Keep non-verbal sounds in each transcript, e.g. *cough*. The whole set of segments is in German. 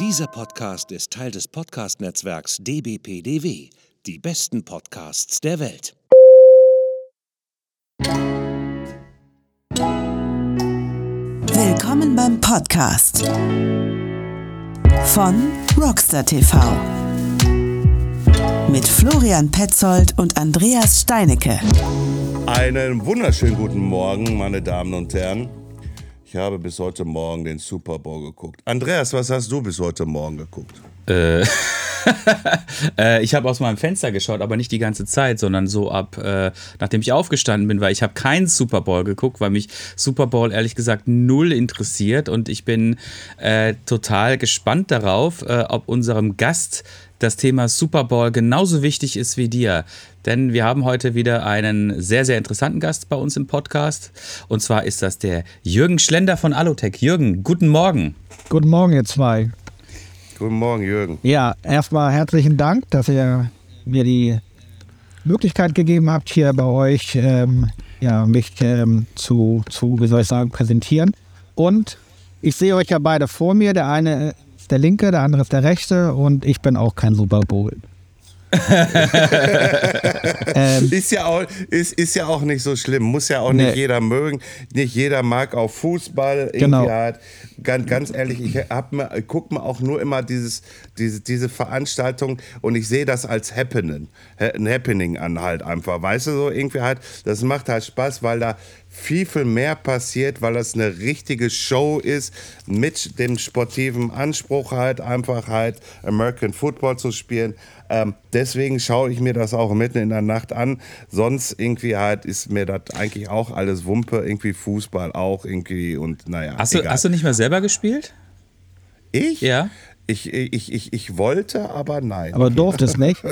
Dieser Podcast ist Teil des Podcast-Netzwerks dbpdw. Die besten Podcasts der Welt. Willkommen beim Podcast von Rockstar TV mit Florian Petzold und Andreas Steinecke. Einen wunderschönen guten Morgen, meine Damen und Herren. Ich habe bis heute Morgen den Super Bowl geguckt. Andreas, was hast du bis heute Morgen geguckt? Äh, *laughs* äh, ich habe aus meinem Fenster geschaut, aber nicht die ganze Zeit, sondern so ab, äh, nachdem ich aufgestanden bin, weil ich habe keinen Super Bowl geguckt, weil mich Super Bowl ehrlich gesagt null interessiert und ich bin äh, total gespannt darauf, äh, ob unserem Gast das Thema Super Bowl genauso wichtig ist wie dir. Denn wir haben heute wieder einen sehr, sehr interessanten Gast bei uns im Podcast. Und zwar ist das der Jürgen Schlender von Alotech. Jürgen, guten Morgen. Guten Morgen, ihr zwei. Guten Morgen, Jürgen. Ja, erstmal herzlichen Dank, dass ihr mir die Möglichkeit gegeben habt, hier bei euch ähm, ja, mich ähm, zu, zu, wie soll ich sagen, präsentieren. Und ich sehe euch ja beide vor mir. Der eine ist der linke, der andere ist der rechte und ich bin auch kein Super Bowl. *laughs* ähm, ist, ja auch, ist, ist ja auch nicht so schlimm. Muss ja auch nee. nicht jeder mögen. Nicht jeder mag auch Fußball. Genau. Halt, ganz, ganz ehrlich, ich mir, gucke mir auch nur immer dieses, diese, diese Veranstaltung und ich sehe das als Happening, ein Happening an halt einfach. Weißt du, so irgendwie halt, das macht halt Spaß, weil da viel, viel mehr passiert, weil das eine richtige Show ist mit dem sportiven Anspruch halt einfach halt American Football zu spielen. Ähm, deswegen schaue ich mir das auch mitten in der Nacht an. Sonst irgendwie halt ist mir das eigentlich auch alles Wumpe, irgendwie Fußball auch irgendwie und naja. Hast du, hast du nicht mal selber gespielt? Ich? Ja. Ich, ich, ich, ich wollte, aber nein. Aber *laughs* durfte es nicht?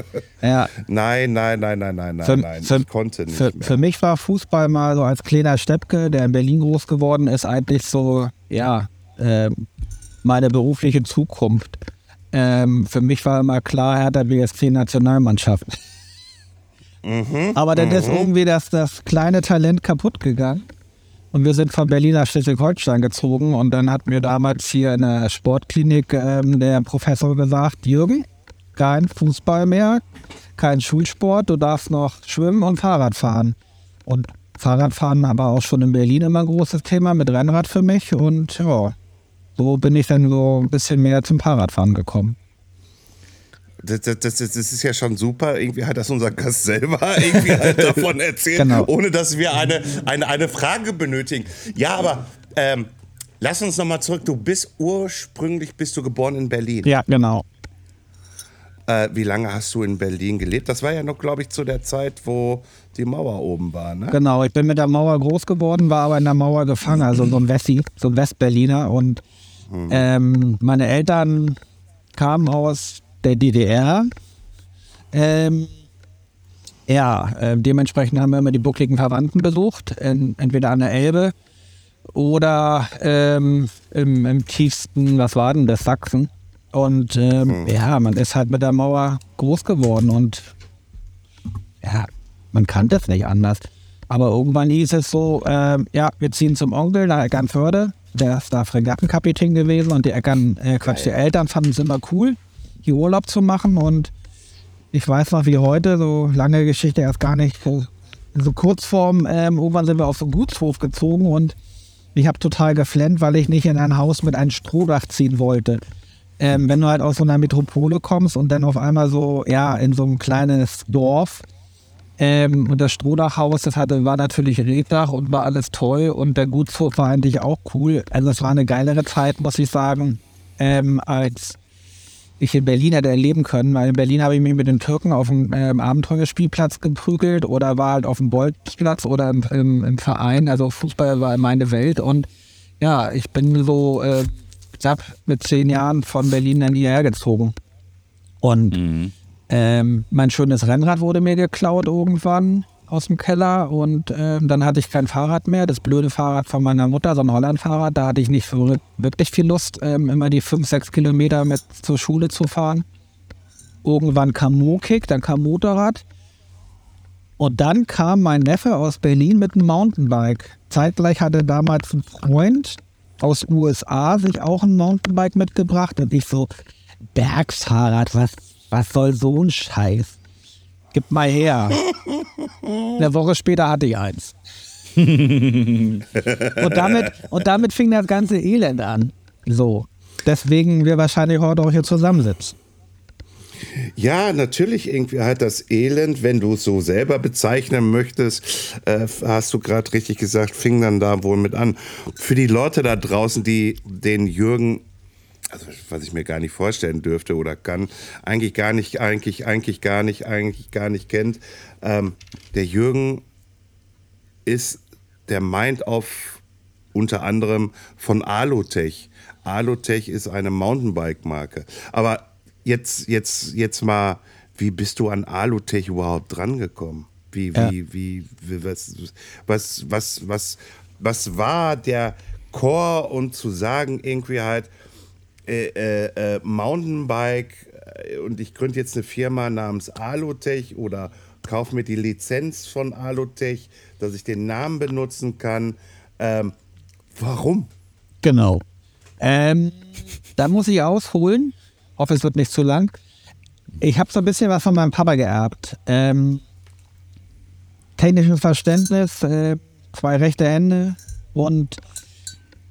Ja. Nein, nein, nein, nein, nein, nein, für, nein. Für, ich konnte nicht. Für, für mich war Fußball mal so als kleiner Steppke, der in Berlin groß geworden ist, eigentlich so, ja, äh, meine berufliche Zukunft. Ähm, für mich war immer klar, Hertha BSC Nationalmannschaft. Mhm, aber dann ist mhm. irgendwie das, das kleine Talent kaputt gegangen. Und wir sind von Berlin nach Schleswig-Holstein gezogen und dann hat mir damals hier in der Sportklinik ähm, der Professor gesagt, Jürgen, kein Fußball mehr, kein Schulsport, du darfst noch schwimmen und Fahrrad fahren. Und Fahrradfahren aber auch schon in Berlin immer ein großes Thema mit Rennrad für mich und ja, so bin ich dann so ein bisschen mehr zum Fahrradfahren gekommen. Das, das, das, das, ist ja schon super. Irgendwie hat das unser Gast selber *laughs* irgendwie halt davon erzählt, genau. ohne dass wir eine, eine, eine Frage benötigen. Ja, aber ähm, lass uns nochmal zurück. Du bist ursprünglich bist du geboren in Berlin. Ja, genau. Äh, wie lange hast du in Berlin gelebt? Das war ja noch, glaube ich, zu der Zeit, wo die Mauer oben war, ne? Genau, ich bin mit der Mauer groß geworden, war aber in der Mauer gefangen, also so ein Wessi, so ein Westberliner. Und mhm. ähm, meine Eltern kamen aus der DDR. Ähm, ja, äh, dementsprechend haben wir immer die buckligen Verwandten besucht, in, entweder an der Elbe oder ähm, im, im, tiefsten, was war denn das, Sachsen. Und ähm, mhm. ja, man ist halt mit der Mauer groß geworden und ja, man kannte es nicht anders. Aber irgendwann hieß es so, äh, ja, wir ziehen zum Onkel nach Eckernförde. Der ist da Fregattenkapitän gewesen und die Eckern, äh, Quatsch, die Eltern fanden es immer cool hier Urlaub zu machen. Und ich weiß noch wie heute, so lange Geschichte erst gar nicht, so kurz vorm, ähm, irgendwann sind wir auf so einen Gutshof gezogen und ich habe total geflennt, weil ich nicht in ein Haus mit einem Strohdach ziehen wollte. Ähm, wenn du halt aus so einer Metropole kommst und dann auf einmal so, ja, in so ein kleines Dorf ähm, und das Strohdachhaus, das hatte, war natürlich Reddach und war alles toll und der Gutshof war eigentlich auch cool. Also es war eine geilere Zeit, muss ich sagen, ähm, als ich in Berlin hätte erleben können, weil in Berlin habe ich mich mit den Türken auf dem ähm, Abenteuerspielplatz geprügelt oder war halt auf dem Bolzplatz oder im, im, im, Verein. Also Fußball war meine Welt und ja, ich bin so äh, knapp mit zehn Jahren von Berlin dann hierher gezogen. Und mhm. ähm, mein schönes Rennrad wurde mir geklaut irgendwann aus dem Keller und äh, dann hatte ich kein Fahrrad mehr. Das blöde Fahrrad von meiner Mutter, so ein Holland-Fahrrad, da hatte ich nicht wirklich viel Lust, ähm, immer die fünf, sechs Kilometer mit zur Schule zu fahren. Irgendwann kam Mokik, dann kam Motorrad. Und dann kam mein Neffe aus Berlin mit einem Mountainbike. Zeitgleich hatte damals ein Freund aus USA sich auch ein Mountainbike mitgebracht und ich so, Bergfahrrad, was, was soll so ein Scheiß? Gib mal her. *laughs* Eine Woche später hatte ich eins. *laughs* und, damit, und damit fing das ganze Elend an. So. Deswegen wir wahrscheinlich heute auch hier zusammensitzen. Ja, natürlich irgendwie halt das Elend, wenn du es so selber bezeichnen möchtest, äh, hast du gerade richtig gesagt, fing dann da wohl mit an. Für die Leute da draußen, die den Jürgen also was ich mir gar nicht vorstellen dürfte oder kann, eigentlich gar nicht, eigentlich, eigentlich gar nicht, eigentlich gar nicht kennt. Ähm, der Jürgen ist der Mind auf unter anderem von Alutech. Alutech ist eine Mountainbike-Marke. Aber jetzt, jetzt, jetzt mal, wie bist du an Alutech überhaupt drangekommen? Wie, wie, ja. wie, wie, was, was, was, was, was war der Core und zu sagen irgendwie halt, äh, äh, äh Mountainbike äh, und ich gründe jetzt eine Firma namens Alutech oder kaufe mir die Lizenz von Alutech, dass ich den Namen benutzen kann. Ähm, warum? Genau. Ähm, da muss ich ausholen hoffe, es wird nicht zu lang. Ich habe so ein bisschen was von meinem Papa geerbt. Ähm, technisches Verständnis, äh, zwei rechte Hände und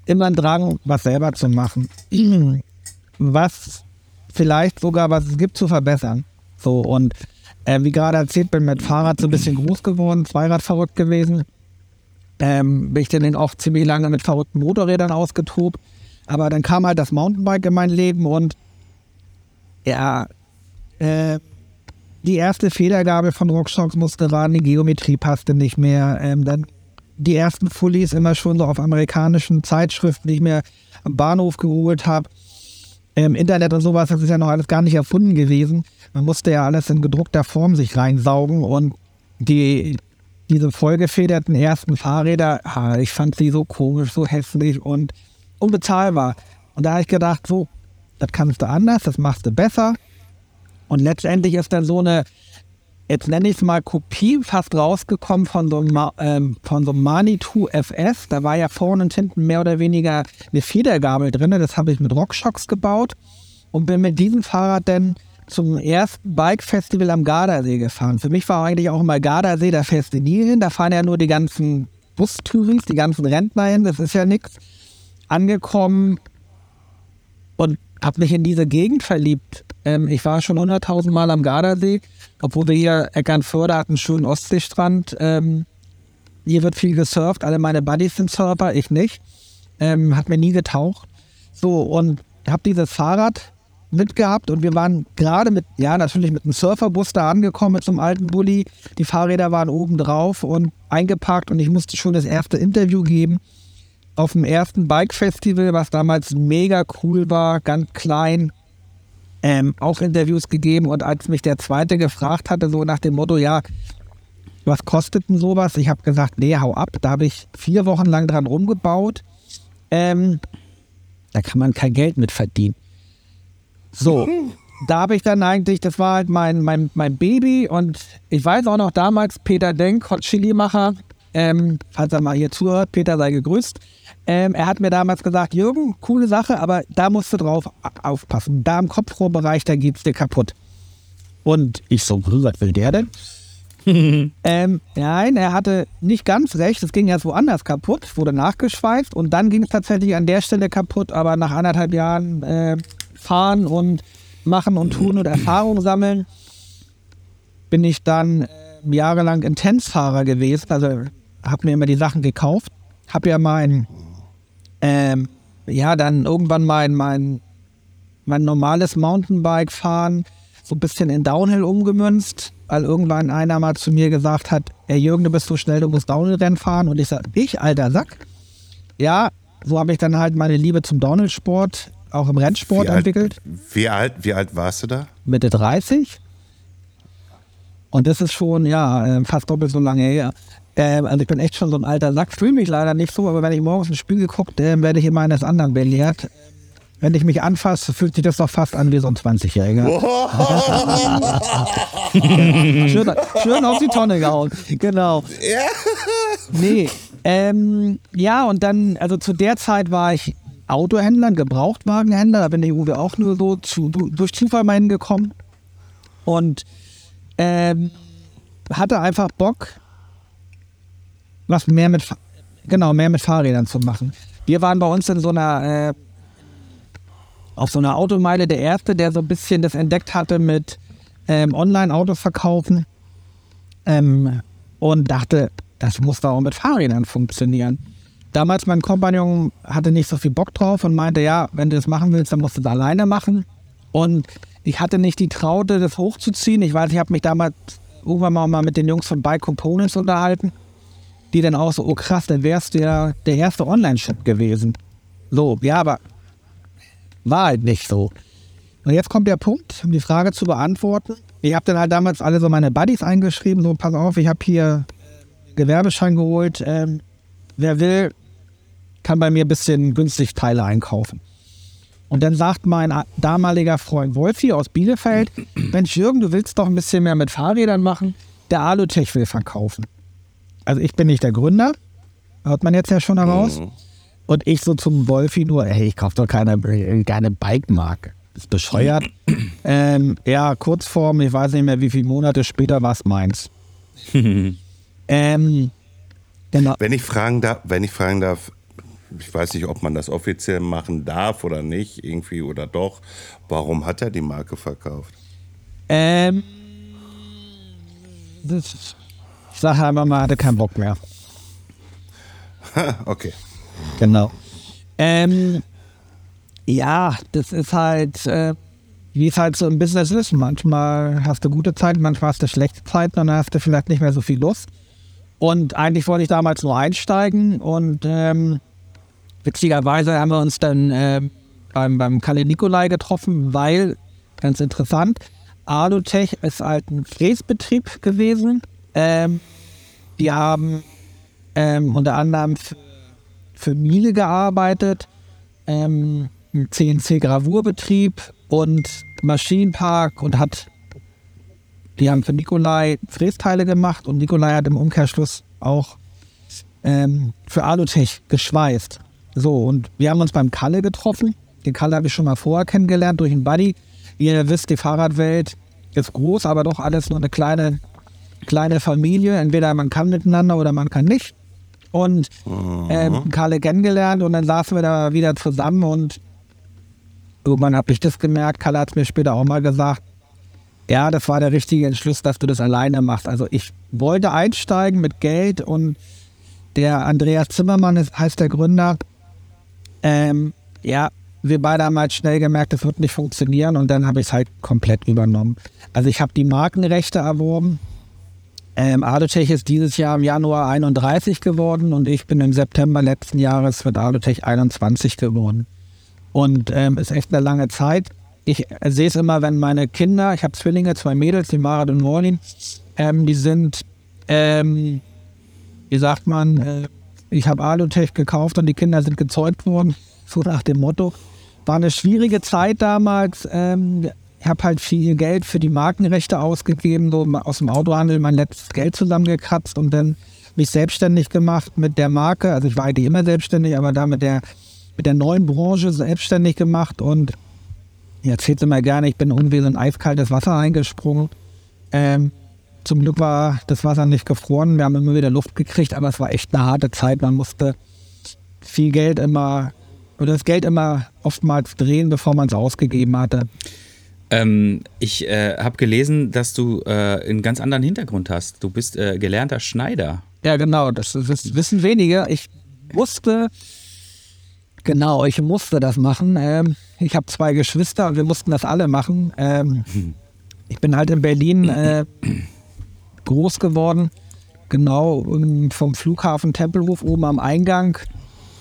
immer ein Drang, was selber zu machen. *clears throat* was vielleicht sogar, was es gibt, zu verbessern. So, und äh, wie gerade erzählt, bin mit Fahrrad so ein bisschen groß geworden, Zweirad verrückt gewesen. Ähm, bin ich dann auch ziemlich lange mit verrückten Motorrädern ausgetobt. Aber dann kam halt das Mountainbike in mein Leben und ja, äh, die erste Federgabe von Rockshox musste ran, die Geometrie passte nicht mehr. Ähm, dann die ersten Fullies immer schon so auf amerikanischen Zeitschriften, die ich mir am Bahnhof geholt habe. Im Internet und sowas, das ist ja noch alles gar nicht erfunden gewesen. Man musste ja alles in gedruckter Form sich reinsaugen und die, diese vollgefederten ersten Fahrräder, ah, ich fand sie so komisch, so hässlich und unbezahlbar. Und da habe ich gedacht, so, das kannst du anders, das machst du besser. Und letztendlich ist dann so eine, jetzt nenne ich es mal Kopie fast rausgekommen von so einem, ähm, von so Manitou FS. Da war ja vorne und hinten mehr oder weniger eine Federgabel drin. Das habe ich mit Rockshocks gebaut und bin mit diesem Fahrrad dann zum ersten Bike-Festival am Gardasee gefahren. Für mich war eigentlich auch immer Gardasee der Festival hin. Da fahren ja nur die ganzen Bustouris, die ganzen Rentner hin. Das ist ja nichts. Angekommen und habe mich in diese Gegend verliebt. Ähm, ich war schon 100.000 Mal am Gardasee, obwohl wir hier Eckernförde hatten, einen schönen Ostseestrand. Ähm, hier wird viel gesurft, alle meine Buddies sind Surfer, ich nicht. Ähm, hat mir nie getaucht. So, und habe dieses Fahrrad mitgehabt und wir waren gerade mit, ja, natürlich mit einem Surferbus da angekommen mit so einem alten Bulli. Die Fahrräder waren oben drauf und eingepackt und ich musste schon das erste Interview geben auf dem ersten Bike-Festival, was damals mega cool war, ganz klein, ähm, auch Interviews gegeben. Und als mich der zweite gefragt hatte, so nach dem Motto, ja, was kostet denn sowas? Ich habe gesagt, nee, hau ab. Da habe ich vier Wochen lang dran rumgebaut. Ähm, da kann man kein Geld mit verdienen. So, *laughs* da habe ich dann eigentlich, das war halt mein, mein, mein Baby und ich weiß auch noch damals, Peter Denk, Hot Chili Macher, ähm, falls er mal hier zuhört, Peter sei gegrüßt. Ähm, er hat mir damals gesagt, Jürgen, coole Sache, aber da musst du drauf aufpassen. Da im Kopfrohrbereich, da geht's dir kaputt. Und ich so, was will der denn? *laughs* ähm, nein, er hatte nicht ganz recht. Es ging erst woanders kaputt, wurde nachgeschweißt und dann ging es tatsächlich an der Stelle kaputt. Aber nach anderthalb Jahren äh, fahren und machen und tun und Erfahrung sammeln, bin ich dann äh, jahrelang Intensfahrer gewesen. Also habe mir immer die Sachen gekauft. Habe ja mein, ähm, ja, dann irgendwann mein, mein, mein normales Mountainbike fahren so ein bisschen in Downhill umgemünzt, weil irgendwann einer mal zu mir gesagt hat, Herr Jürgen, du bist so schnell, du musst Downhill-Rennen fahren. Und ich sage, ich, alter Sack? Ja, so habe ich dann halt meine Liebe zum Downhill-Sport, auch im Rennsport wie entwickelt. Alt, wie, alt, wie alt warst du da? Mitte 30. Und das ist schon, ja, äh, fast doppelt so lange her. Ähm, also ich bin echt schon so ein alter Sack, fühle mich leider nicht so, aber wenn ich morgens ins Spiegel gucke, dann werde ich immer eines anderen belehrt. Wenn ich mich anfasse, fühlt sich das doch fast an wie so ein 20-Jähriger. *laughs* schön, schön auf die Tonne gehauen. Genau. Nee. Ähm, ja, und dann, also zu der Zeit war ich Autohändlern, Gebrauchtwagenhändler. Da bin ich irgendwie auch nur so zu, durch Zufall mal hingekommen. Und ähm, hatte einfach Bock, was mehr mit, genau, mehr mit Fahrrädern zu machen. Wir waren bei uns in so einer, äh, auf so einer Automeile der Erste, der so ein bisschen das entdeckt hatte mit ähm, Online-Autos verkaufen ähm, und dachte, das muss doch auch mit Fahrrädern funktionieren. Damals mein Kompagnon hatte nicht so viel Bock drauf und meinte, ja, wenn du das machen willst, dann musst du es alleine machen. Und ich hatte nicht die Traute, das hochzuziehen. Ich weiß, ich habe mich damals irgendwann mal mit den Jungs von Bike Components unterhalten, die dann auch so, oh krass, dann wärst du ja der erste Online-Shop gewesen. So, ja, aber war halt nicht so. Und jetzt kommt der Punkt, um die Frage zu beantworten. Ich habe dann halt damals alle so meine Buddies eingeschrieben, so pass auf, ich habe hier Gewerbeschein geholt. Ähm, wer will, kann bei mir ein bisschen günstig Teile einkaufen. Und dann sagt mein damaliger Freund Wolfi aus Bielefeld, Mensch Jürgen, du willst doch ein bisschen mehr mit Fahrrädern machen. Der Alutech will verkaufen. Also ich bin nicht der Gründer, hört man jetzt ja schon heraus. Mhm. Und ich so zum Wolfi nur, hey, ich kaufe doch keine, keine Bike-Marke. Ist bescheuert. *clears throat* ähm, ja, Kurzform, ich weiß nicht mehr, wie viele Monate später war es meins. *laughs* ähm, genau. Wenn ich fragen darf, wenn ich fragen darf, ich weiß nicht, ob man das offiziell machen darf oder nicht, irgendwie oder doch. Warum hat er die Marke verkauft? Ähm, das, ich sage einfach mal, hatte keinen Bock mehr. *laughs* okay. Genau. Ähm, ja, das ist halt, äh, wie es halt so im Business ist. Manchmal hast du gute Zeiten, manchmal hast du schlechte Zeiten und dann hast du vielleicht nicht mehr so viel Lust. Und eigentlich wollte ich damals nur einsteigen und ähm, Witzigerweise haben wir uns dann äh, beim, beim Kalle Nikolai getroffen, weil, ganz interessant, Alutech ist halt ein Fräsbetrieb gewesen. Ähm, die haben ähm, unter anderem für, Miele gearbeitet, ähm, CNC-Gravurbetrieb und Maschinenpark und hat, die haben für Nikolai Frästeile gemacht und Nikolai hat im Umkehrschluss auch ähm, für Alutech geschweißt. So, und wir haben uns beim Kalle getroffen. Den Kalle habe ich schon mal vorher kennengelernt durch einen Buddy. Wie ihr wisst, die Fahrradwelt ist groß, aber doch alles nur eine kleine, kleine Familie. Entweder man kann miteinander oder man kann nicht. Und ähm, Kalle kennengelernt und dann saßen wir da wieder zusammen und irgendwann habe ich das gemerkt. Kalle hat mir später auch mal gesagt, ja, das war der richtige Entschluss, dass du das alleine machst. Also ich wollte einsteigen mit Geld und der Andreas Zimmermann ist, heißt der Gründer, ähm, ja, wir beide haben halt schnell gemerkt, das wird nicht funktionieren und dann habe ich es halt komplett übernommen. Also ich habe die Markenrechte erworben. Ähm, Adotech ist dieses Jahr im Januar 31 geworden und ich bin im September letzten Jahres mit Adotech 21 geworden. Und ähm, ist echt eine lange Zeit. Ich sehe es immer, wenn meine Kinder, ich habe Zwillinge, zwei Mädels, die Marat und Morlin, ähm, die sind, ähm, wie sagt man, äh, ich habe Alutech gekauft und die Kinder sind gezeugt worden, *laughs* so nach dem Motto. War eine schwierige Zeit damals. Ähm, ich habe halt viel Geld für die Markenrechte ausgegeben, so aus dem Autohandel mein letztes Geld zusammengekratzt und dann mich selbstständig gemacht mit der Marke. Also ich war eigentlich immer selbstständig, aber da mit der, mit der neuen Branche selbstständig gemacht und erzählt immer gerne, ich bin so ein eiskaltes Wasser eingesprungen. Ähm, zum Glück war das Wasser nicht gefroren. Wir haben immer wieder Luft gekriegt, aber es war echt eine harte Zeit. Man musste viel Geld immer oder das Geld immer oftmals drehen, bevor man es ausgegeben hatte. Ähm, ich äh, habe gelesen, dass du äh, einen ganz anderen Hintergrund hast. Du bist äh, gelernter Schneider. Ja, genau. Das, das, wissen wenige. Ich musste, genau, ich musste das machen. Ähm, ich habe zwei Geschwister und wir mussten das alle machen. Ähm, ich bin halt in Berlin äh, groß geworden. Genau vom Flughafen Tempelhof oben am Eingang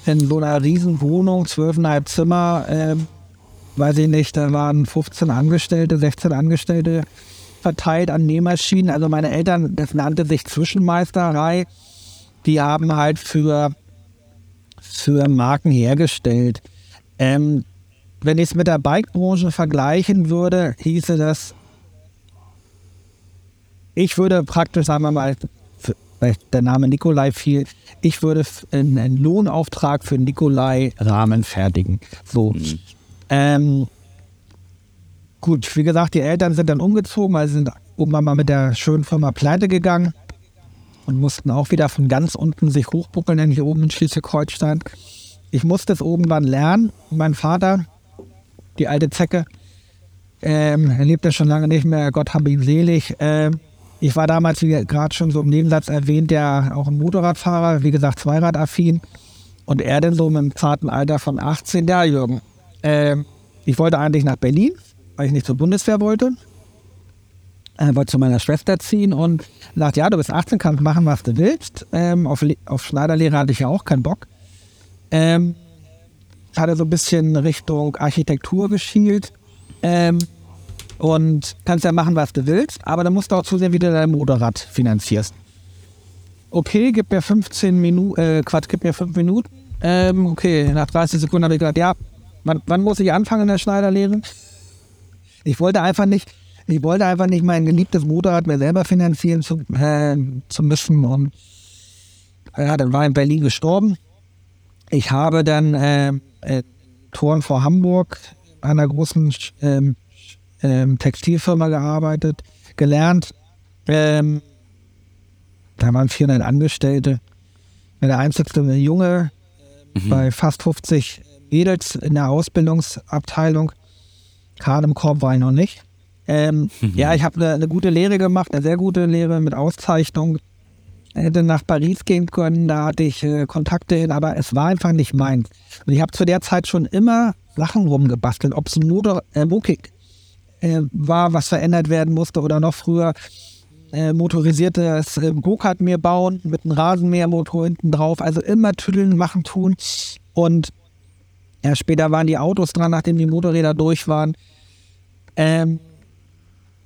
in so einer riesen Wohnung, zwölfeinhalb Zimmer, äh, weiß ich nicht, da waren 15 Angestellte, 16 Angestellte verteilt an Nähmaschinen. Also meine Eltern, das nannte sich Zwischenmeisterei. Die haben halt für, für Marken hergestellt. Ähm, wenn ich es mit der Bike-Branche vergleichen würde, hieße das ich würde praktisch, sagen wir mal, weil der Name Nikolai fiel. Ich würde einen, Lohnauftrag für Nikolai Rahmen fertigen. So. Ähm, gut, wie gesagt, die Eltern sind dann umgezogen, weil sie sind irgendwann mal mit der schönen Firma pleite gegangen und mussten auch wieder von ganz unten sich hochbuckeln, nämlich oben in Schleswig-Holstein. Ich musste es irgendwann lernen. Mein Vater, die alte Zecke, ähm, er lebt ja schon lange nicht mehr, Gott habe ihn selig. Ähm, ich war damals, wie gerade schon so im Nebensatz erwähnt, ja auch ein Motorradfahrer, wie gesagt, Zweiradaffin. Und er denn so mit einem zarten Alter von 18, ja, Jürgen. Ähm, ich wollte eigentlich nach Berlin, weil ich nicht zur Bundeswehr wollte. Äh, wollte zu meiner Schwester ziehen und sagt, ja, du bist 18, kannst machen, was du willst. Ähm, auf, auf Schneiderlehre hatte ich ja auch keinen Bock. Ähm, hatte so ein bisschen Richtung Architektur geschielt. Ähm, und kannst ja machen, was du willst, aber dann musst du auch zusehen, wie du dein Motorrad finanzierst. Okay, gib mir 15 Minuten, äh, Quatsch, gib mir 5 Minuten. Ähm, okay, nach 30 Sekunden habe ich gesagt, ja, wann, wann muss ich anfangen in der Schneiderlehre? Ich wollte einfach nicht, ich wollte einfach nicht mein geliebtes Motorrad mir selber finanzieren zu, äh, zu müssen und ja, dann war in Berlin gestorben. Ich habe dann äh, äh, Toren vor Hamburg einer großen ähm, ähm, Textilfirma gearbeitet, gelernt. Ähm, da waren 400 Angestellte. Der einzigste Junge bei fast 50 Mädels in der Ausbildungsabteilung. Kahn im Korb war ich noch nicht. Ähm, *laughs* Ja, ich habe eine, eine gute Lehre gemacht, eine sehr gute Lehre mit Auszeichnung. Hätte nach Paris gehen können, da hatte ich äh, Kontakte hin, aber es war einfach nicht meins. Und ich habe zu der Zeit schon immer Sachen rumgebastelt, ob es ein Motor, äh, Mokik äh, war, was verändert werden musste oder noch früher äh, motorisiertes äh, Go-Kart mir bauen mit einem Rasenmähermotor hinten drauf. Also immer tüddeln, machen, tun. Und ja, später waren die Autos dran, nachdem die Motorräder durch waren. Ähm,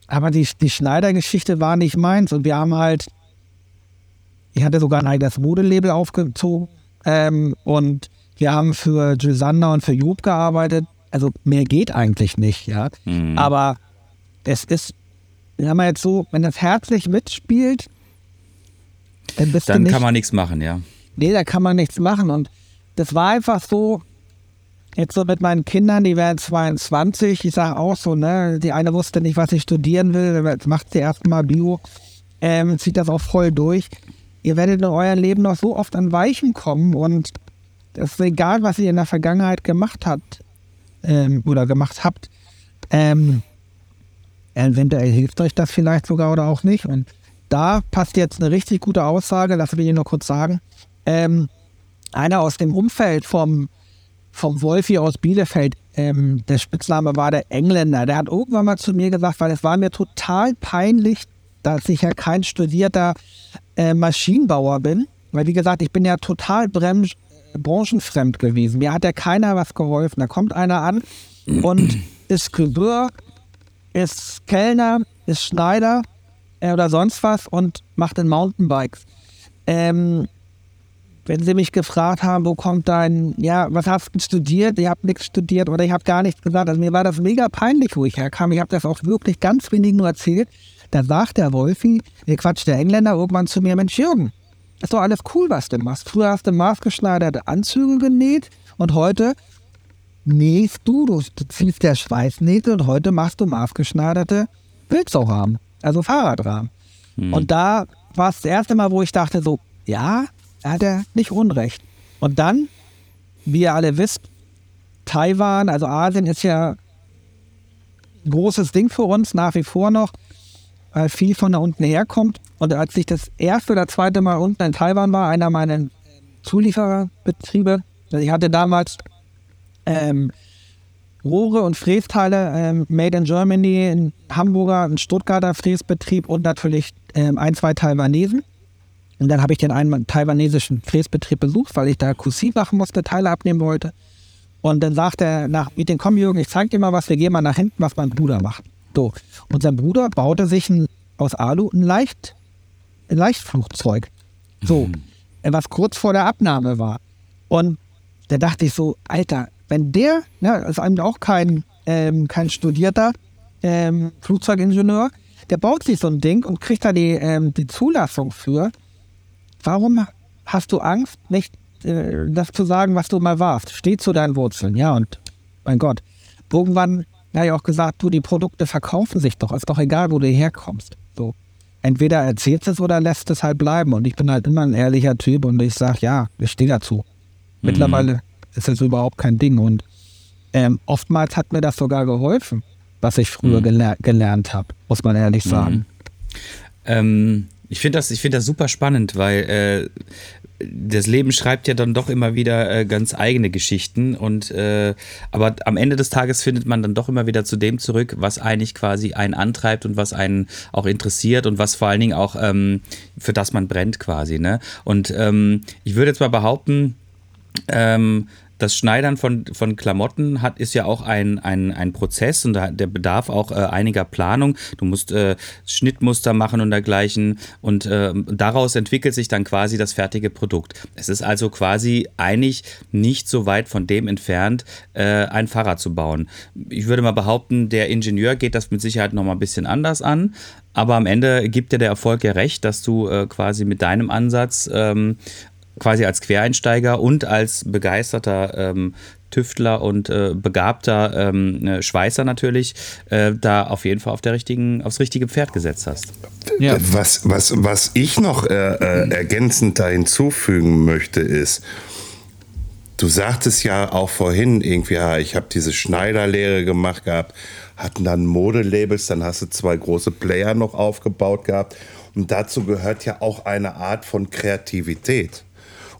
aber die, die Schneider-Geschichte war nicht meins. Und wir haben halt, ich hatte sogar ein eigenes Modelabel aufgezogen. Ähm, und wir haben für Jill Sander und für Job gearbeitet. Also mehr geht eigentlich nicht, ja. Aber es ist, sagen wir jetzt so, wenn das herzlich mitspielt, dann bist Dann du nicht, kann man nichts machen, ja. Nee, da kann man nichts machen. Und das war einfach so, jetzt so mit meinen Kindern, die werden 22, ich sage auch so, ne, die eine wusste nicht, was sie studieren will, jetzt macht sie erstmal Bio, ähm, zieht das auch voll durch. Ihr werdet in eurem Leben noch so oft an Weichen kommen und es ist egal, was ihr in der Vergangenheit gemacht habt ähm, oder gemacht habt. Ähm, eventuell hilft euch das vielleicht sogar oder auch nicht. Und da passt jetzt eine richtig gute Aussage, lass mich hier nur kurz sagen. Ähm, einer aus dem Umfeld vom, vom Wolfi aus Bielefeld, ähm, der Spitzname war der Engländer, der hat irgendwann mal zu mir gesagt, weil es war mir total peinlich, dass ich ja kein studierter äh, Maschinenbauer bin. Weil wie gesagt, ich bin ja total branch branchenfremd gewesen. Mir hat ja keiner was geholfen. Da kommt einer an und *clears throat* ist Couvreur, ist Kellner, ist Schneider äh, oder sonst was und macht in Mountainbikes. Ähm, wenn sie mich gefragt haben, wo kommt dein, ja, was hast du studiert? Ich habe nichts studiert oder ich habe gar nichts gesagt. Also mir war das mega peinlich, wo ich herkam. Ich habe das auch wirklich ganz wenig nur erzählt. Da sagt der Wolfi, der Quatsch, der Engländer irgendwann zu mir, Mensch Jürgen, ist doch alles cool, was du machst. Früher hast du maßgeschneiderte Anzüge genäht und heute nähst du, du ziehst der Schweißnähte und heute machst du maßgeschneiderte Bildsauchrahmen, also Fahrradrahmen. Und da war es das erste Mal, wo ich dachte so, ja, hat er nicht Unrecht. Und dann, wie ihr alle wisst, Taiwan, also Asien ist ja ein großes Ding für uns, nach wie vor noch, weil viel von da unten herkommt. Und als ich das erste oder zweite Mal unten in Taiwan war, einer meiner Zuliefererbetriebe, also ich hatte damals ähm, Rohre und Frästeile ähm, made in Germany, ein Hamburger, ein Stuttgarter Fräsbetrieb und natürlich ähm, ein, zwei Taiwanesen. Und dann habe ich den einen taiwanesischen Fräsbetrieb besucht, weil ich da QC machen musste, Teile abnehmen wollte. Und dann sagt er nach Meeting, komm Jürgen, ich zeig dir mal was, wir gehen mal nach hinten, was mein Bruder macht. So. Und sein Bruder baute sich ein, aus Alu ein, Leicht, ein Leichtflugzeug. So. Was kurz vor der Abnahme war. Und da dachte ich so, Alter, wenn der, ne, ist einem auch kein, ähm, kein studierter ähm, Flugzeugingenieur, der baut sich so ein Ding und kriegt da die, ähm, die Zulassung für. Warum hast du Angst, nicht äh, das zu sagen, was du mal warst? Steh zu deinen Wurzeln, ja, und mein Gott, irgendwann habe ich auch gesagt, du, die Produkte verkaufen sich doch, ist doch egal, wo du herkommst. So. Entweder erzählst es oder lässt es halt bleiben. Und ich bin halt immer ein ehrlicher Typ und ich sage, ja, ich stehe dazu. Mittlerweile ist es überhaupt kein Ding. Und ähm, oftmals hat mir das sogar geholfen, was ich früher geler gelernt habe, muss man ehrlich sagen. Ähm, ich finde das, find das super spannend, weil äh, das Leben schreibt ja dann doch immer wieder äh, ganz eigene Geschichten und äh, aber am Ende des Tages findet man dann doch immer wieder zu dem zurück, was eigentlich quasi einen antreibt und was einen auch interessiert und was vor allen Dingen auch ähm, für das man brennt quasi. Ne? Und ähm, ich würde jetzt mal behaupten, ähm, das Schneidern von, von Klamotten hat, ist ja auch ein, ein, ein Prozess und der bedarf auch äh, einiger Planung. Du musst äh, Schnittmuster machen und dergleichen und äh, daraus entwickelt sich dann quasi das fertige Produkt. Es ist also quasi eigentlich nicht so weit von dem entfernt, äh, ein Fahrrad zu bauen. Ich würde mal behaupten, der Ingenieur geht das mit Sicherheit nochmal ein bisschen anders an. Aber am Ende gibt dir der Erfolg ja recht, dass du äh, quasi mit deinem Ansatz ähm, quasi als Quereinsteiger und als begeisterter ähm, Tüftler und äh, begabter ähm, äh, Schweißer natürlich äh, da auf jeden Fall auf der richtigen, aufs richtige Pferd gesetzt hast. Ja. Was, was, was ich noch äh, äh, ergänzend da hinzufügen möchte, ist, du sagtest ja auch vorhin irgendwie, ja, ich habe diese Schneiderlehre gemacht gehabt, hatten dann Modelabels, dann hast du zwei große Player noch aufgebaut gehabt. Und dazu gehört ja auch eine Art von Kreativität.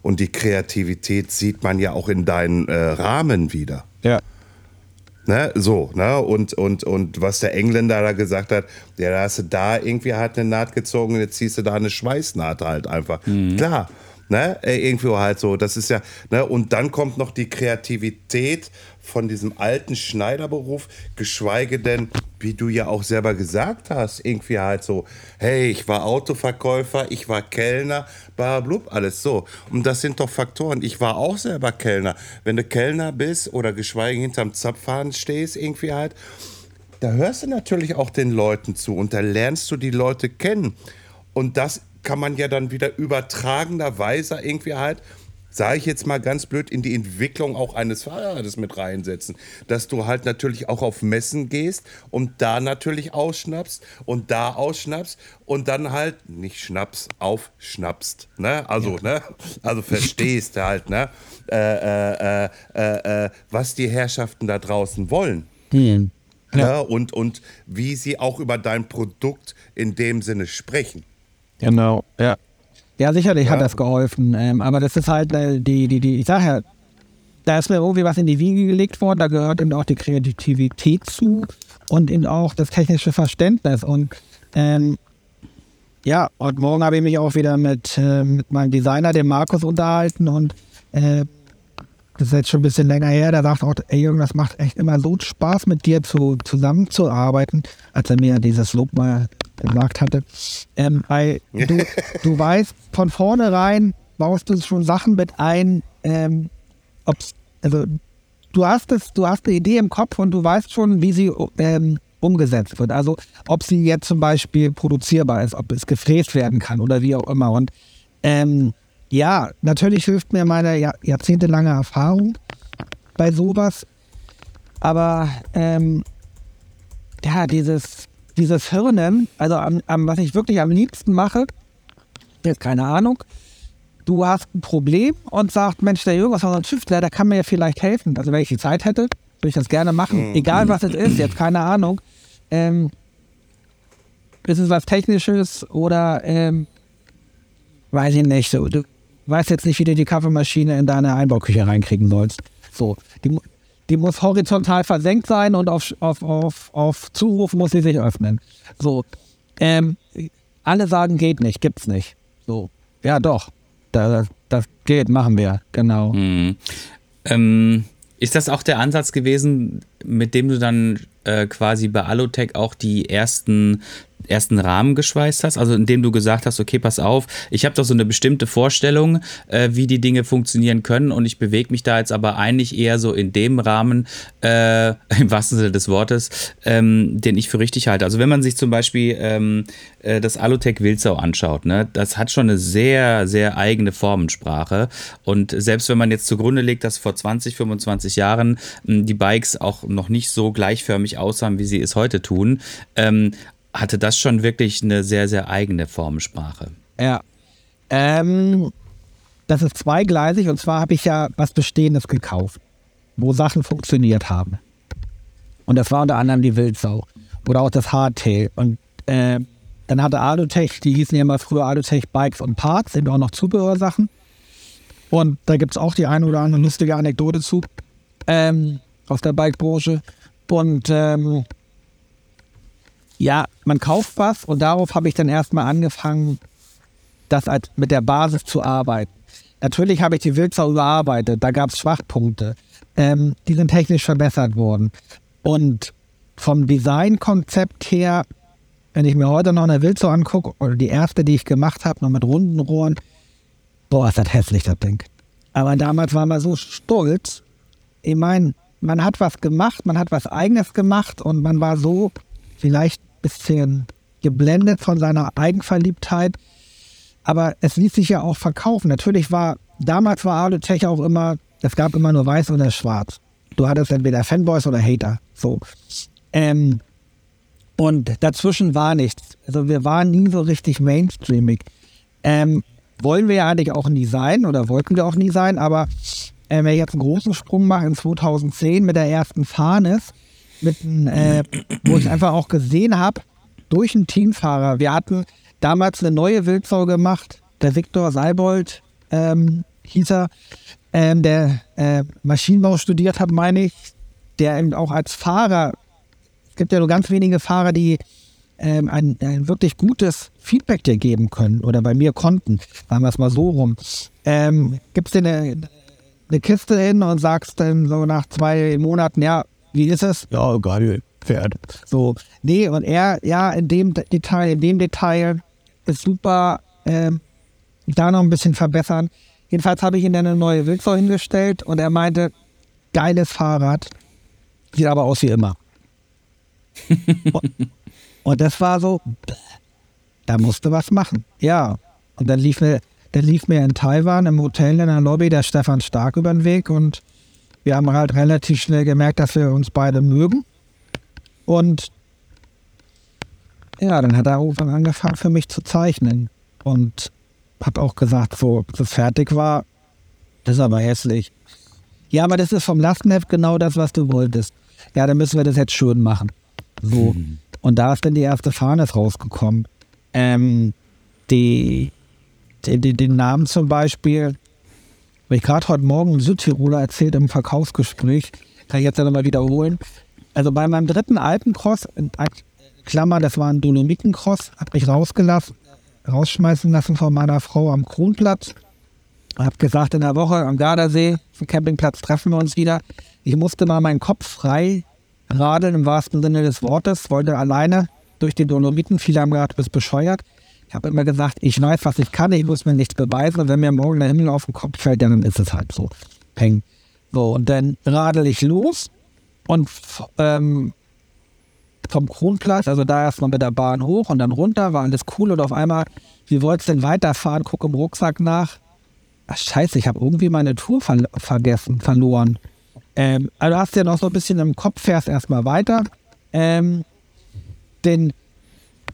Und die Kreativität sieht man ja auch in deinen äh, Rahmen wieder. Ja. Ne, so, ne? Und, und, und was der Engländer da gesagt hat, ja, da hast du da irgendwie halt eine Naht gezogen, jetzt ziehst du da eine Schweißnaht halt einfach. Klar. Ne, irgendwie halt so, das ist ja, ne, und dann kommt noch die Kreativität von diesem alten Schneiderberuf, geschweige denn, wie du ja auch selber gesagt hast, irgendwie halt so, hey, ich war Autoverkäufer, ich war Kellner, blablabla, alles so. Und das sind doch Faktoren. Ich war auch selber Kellner. Wenn du Kellner bist oder geschweige hinterm Zapfhahn stehst, irgendwie halt, da hörst du natürlich auch den Leuten zu und da lernst du die Leute kennen. Und das kann man ja dann wieder übertragenderweise irgendwie halt, sage ich jetzt mal ganz blöd, in die Entwicklung auch eines Fahrrades mit reinsetzen. Dass du halt natürlich auch auf Messen gehst und da natürlich ausschnappst und da ausschnappst und dann halt nicht schnaps, aufschnappst. Ne? Also, ne? Also verstehst halt, ne? Äh, äh, äh, äh, äh, was die Herrschaften da draußen wollen. Ja. und, und wie sie auch über dein Produkt in dem Sinne sprechen. Genau, ja. Ja, sicherlich hat das geholfen. Ähm, aber das ist halt äh, die, die, die, ich sage ja, da ist mir irgendwie was in die Wiege gelegt worden, da gehört eben auch die Kreativität zu und eben auch das technische Verständnis. Und ähm, ja, und morgen habe ich mich auch wieder mit, äh, mit meinem Designer, dem Markus, unterhalten und äh, das ist jetzt schon ein bisschen länger her, der sagt auch, ey Jürgen, das macht echt immer so Spaß, mit dir zu, zusammenzuarbeiten, als er mir dieses Lob mal gesagt hatte. Ähm, weil *laughs* du, du weißt, von vornherein baust du schon Sachen mit ein, ähm, also du hast es, du hast eine Idee im Kopf und du weißt schon, wie sie ähm, umgesetzt wird. Also ob sie jetzt zum Beispiel produzierbar ist, ob es gefräst werden kann oder wie auch immer. Und ähm, ja, natürlich hilft mir meine jahr jahrzehntelange Erfahrung bei sowas. Aber ähm, ja, dieses, dieses Hirnen, also am, am, was ich wirklich am liebsten mache, jetzt keine Ahnung, du hast ein Problem und sagst, Mensch, der Jürgen ist ein Tüftler, der kann mir ja vielleicht helfen. Also wenn ich die Zeit hätte, würde ich das gerne machen. Egal was es ist, jetzt keine Ahnung. Ähm, ist es was Technisches oder ähm, weiß ich nicht, so, du weißt jetzt nicht, wie du die Kaffeemaschine in deine Einbauküche reinkriegen sollst. So, die, die muss horizontal versenkt sein und auf, auf, auf, auf Zuruf muss sie sich öffnen. So, ähm, alle sagen, geht nicht, gibt's nicht. So, ja doch, das, das geht, machen wir, genau. Ähm, ist das auch der Ansatz gewesen, mit dem du dann äh, quasi bei Alotech auch die ersten ersten Rahmen geschweißt hast, also indem du gesagt hast, okay, pass auf, ich habe doch so eine bestimmte Vorstellung, äh, wie die Dinge funktionieren können und ich bewege mich da jetzt aber eigentlich eher so in dem Rahmen, äh, *laughs* im wahrsten Sinne des Wortes, ähm, den ich für richtig halte. Also wenn man sich zum Beispiel ähm, äh, das Alutech Wildsau anschaut, ne, das hat schon eine sehr, sehr eigene Formensprache und selbst wenn man jetzt zugrunde legt, dass vor 20, 25 Jahren mh, die Bikes auch noch nicht so gleichförmig aussahen, wie sie es heute tun, ähm, hatte das schon wirklich eine sehr, sehr eigene Formensprache. Ja. Ähm, das ist zweigleisig und zwar habe ich ja was Bestehendes gekauft, wo Sachen funktioniert haben. Und das war unter anderem die Wildsau oder auch das Hardtail. Und äh, dann hatte Adotech, die hießen ja immer früher Adotech Bikes und Parts, sind auch noch Zubehörsachen. Und da gibt es auch die eine oder andere lustige Anekdote zu ähm, aus der Bike-Branche. Und ähm, ja, man kauft was und darauf habe ich dann erstmal angefangen, das als mit der Basis zu arbeiten. Natürlich habe ich die Wildsau überarbeitet, da gab es Schwachpunkte. Ähm, die sind technisch verbessert worden. Und vom Designkonzept her, wenn ich mir heute noch eine Wildsau angucke, oder die erste, die ich gemacht habe, noch mit runden Rohren, boah, ist das hässlich, das Ding. Aber damals war man so stolz. Ich meine, man hat was gemacht, man hat was Eigenes gemacht und man war so vielleicht bisschen geblendet von seiner Eigenverliebtheit. Aber es ließ sich ja auch verkaufen. Natürlich war, damals war Auditech auch immer, es gab immer nur weiß oder schwarz. Du hattest entweder Fanboys oder Hater. So. Ähm, und dazwischen war nichts. Also wir waren nie so richtig mainstreamig. Ähm, wollen wir ja eigentlich auch nie sein oder wollten wir auch nie sein, aber äh, wenn ich jetzt einen großen Sprung mache in 2010 mit der ersten Farnes, mit, äh, wo ich einfach auch gesehen habe, durch einen Teamfahrer, wir hatten damals eine neue Wildsau gemacht, der Viktor Seibold ähm, hieß er, ähm, der äh, Maschinenbau studiert hat, meine ich, der eben auch als Fahrer, es gibt ja nur ganz wenige Fahrer, die ähm, ein, ein, wirklich gutes Feedback dir geben können oder bei mir konnten, sagen wir es mal so rum. Ähm, gibst dir eine, eine Kiste hin und sagst dann so nach zwei Monaten, ja, wie ist es? Ja, geil, Pferd. So, nee, und er, ja, in dem Detail, in dem Detail ist super, ähm, da noch ein bisschen verbessern. Jedenfalls habe ich ihm dann eine neue Wildsau hingestellt und er meinte, geiles Fahrrad, sieht aber aus wie immer. *laughs* und, und, das war so, da musste was machen. Ja. Und dann lief mir, dann lief mir in Taiwan im Hotel in der Lobby der Stefan Stark über den Weg und wir haben halt relativ schnell gemerkt, dass wir uns beide mögen. Und ja, dann hat er irgendwann angefangen für mich zu zeichnen. Und habe auch gesagt, so, so fertig war, das ist aber hässlich. Ja, aber das ist vom Lastenheft genau das, was du wolltest. Ja, dann müssen wir das jetzt schön machen. So. Mhm. Und da ist dann die erste Fahne rausgekommen. Ähm, die, den Namen zum Beispiel, habe ich gerade heute Morgen in Südtiroler erzählt im Verkaufsgespräch, kann ich jetzt ja nochmal wiederholen. Also bei meinem dritten Alpencross, Klammer, das war ein Dolomitencross, habe ich rausgelassen, rausschmeißen lassen von meiner Frau am Kronplatz. Hab gesagt, in der Woche am Gardasee, am Campingplatz treffen wir uns wieder. Ich musste mal meinen Kopf frei radeln im wahrsten Sinne des Wortes, wollte alleine durch die Dolomiten. Viele haben gesagt, du bist bescheuert. Ich habe immer gesagt, ich weiß, was ich kann, ich muss mir nichts beweisen. Und wenn mir morgen der Himmel auf den Kopf fällt, dann ist es halt so. Peng. So, und dann radel ich los und ähm, vom Kronplatz, also da erstmal mit der Bahn hoch und dann runter, war alles cool und auf einmal, wie wollt's denn weiterfahren? Guck im Rucksack nach. Ach, scheiße, ich habe irgendwie meine Tour ver vergessen, verloren. Ähm, also hast du ja noch so ein bisschen im Kopf, fährst erstmal weiter. Ähm, den,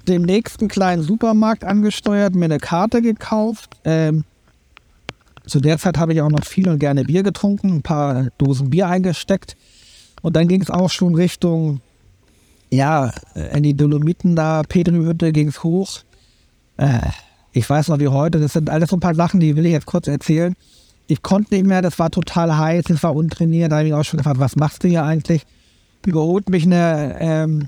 den nächsten kleinen Supermarkt angesteuert, mir eine Karte gekauft. Ähm, zu der Zeit habe ich auch noch viel und gerne Bier getrunken, ein paar Dosen Bier eingesteckt. Und dann ging es auch schon Richtung ja, äh, in die Dolomiten da, Petrihütte ging es hoch. Äh, ich weiß noch wie heute, das sind alles so ein paar Sachen, die will ich jetzt kurz erzählen. Ich konnte nicht mehr, das war total heiß, es war untrainiert, da habe ich auch schon gefragt, was machst du hier eigentlich? Überholt mich eine, ähm,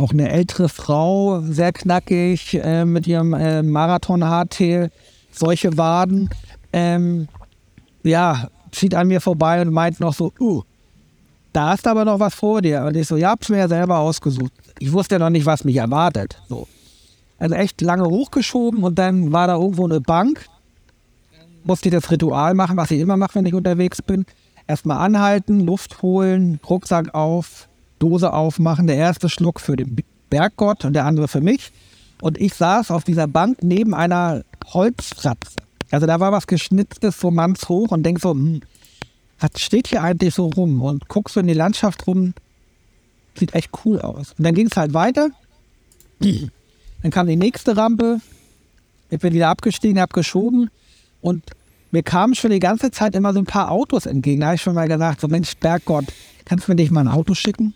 auch eine ältere Frau, sehr knackig, äh, mit ihrem äh, Marathon-Hardtail, solche Waden. Ähm, ja, zieht an mir vorbei und meint noch so, uh, da ist aber noch was vor dir. Und ich so, ja, hab's mir ja selber ausgesucht. Ich wusste ja noch nicht, was mich erwartet. So. Also echt lange hochgeschoben und dann war da irgendwo eine Bank. Musste ich das Ritual machen, was ich immer mache, wenn ich unterwegs bin. Erstmal anhalten, Luft holen, Rucksack auf, Dose aufmachen. Der erste Schluck für den Berggott und der andere für mich. Und ich saß auf dieser Bank neben einer Holzfratze. Also da war was geschnitztes so mannshoch und denk so, hm, was steht hier eigentlich so rum? Und guckst so in die Landschaft rum, sieht echt cool aus. Und dann ging es halt weiter. Dann kam die nächste Rampe. Ich bin wieder abgestiegen, hab geschoben. Und mir kamen schon die ganze Zeit immer so ein paar Autos entgegen. Da habe ich schon mal gesagt, so Mensch, Berggott, kannst du mir nicht mal ein Auto schicken?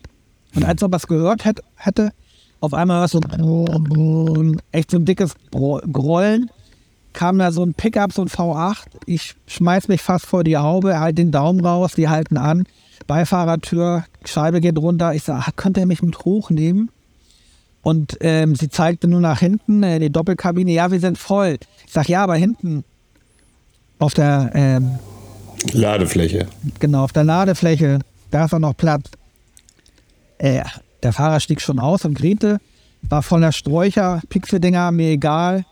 Und als er was gehört hätte, hätte auf einmal war es so echt so ein dickes Grollen. Kam da so ein Pickup, so ein V8. Ich schmeiß mich fast vor die Haube, halt den Daumen raus, die halten an. Beifahrertür, Scheibe geht runter. Ich sage, könnte er mich mit hochnehmen? Und ähm, sie zeigte nur nach hinten, äh, die Doppelkabine, ja, wir sind voll. Ich sage, ja, aber hinten auf der ähm, Ladefläche. Genau, auf der Ladefläche, da ist auch noch Platz. Äh, der Fahrer stieg schon aus und grete, war voller Sträucher, Pixeldinger, mir egal.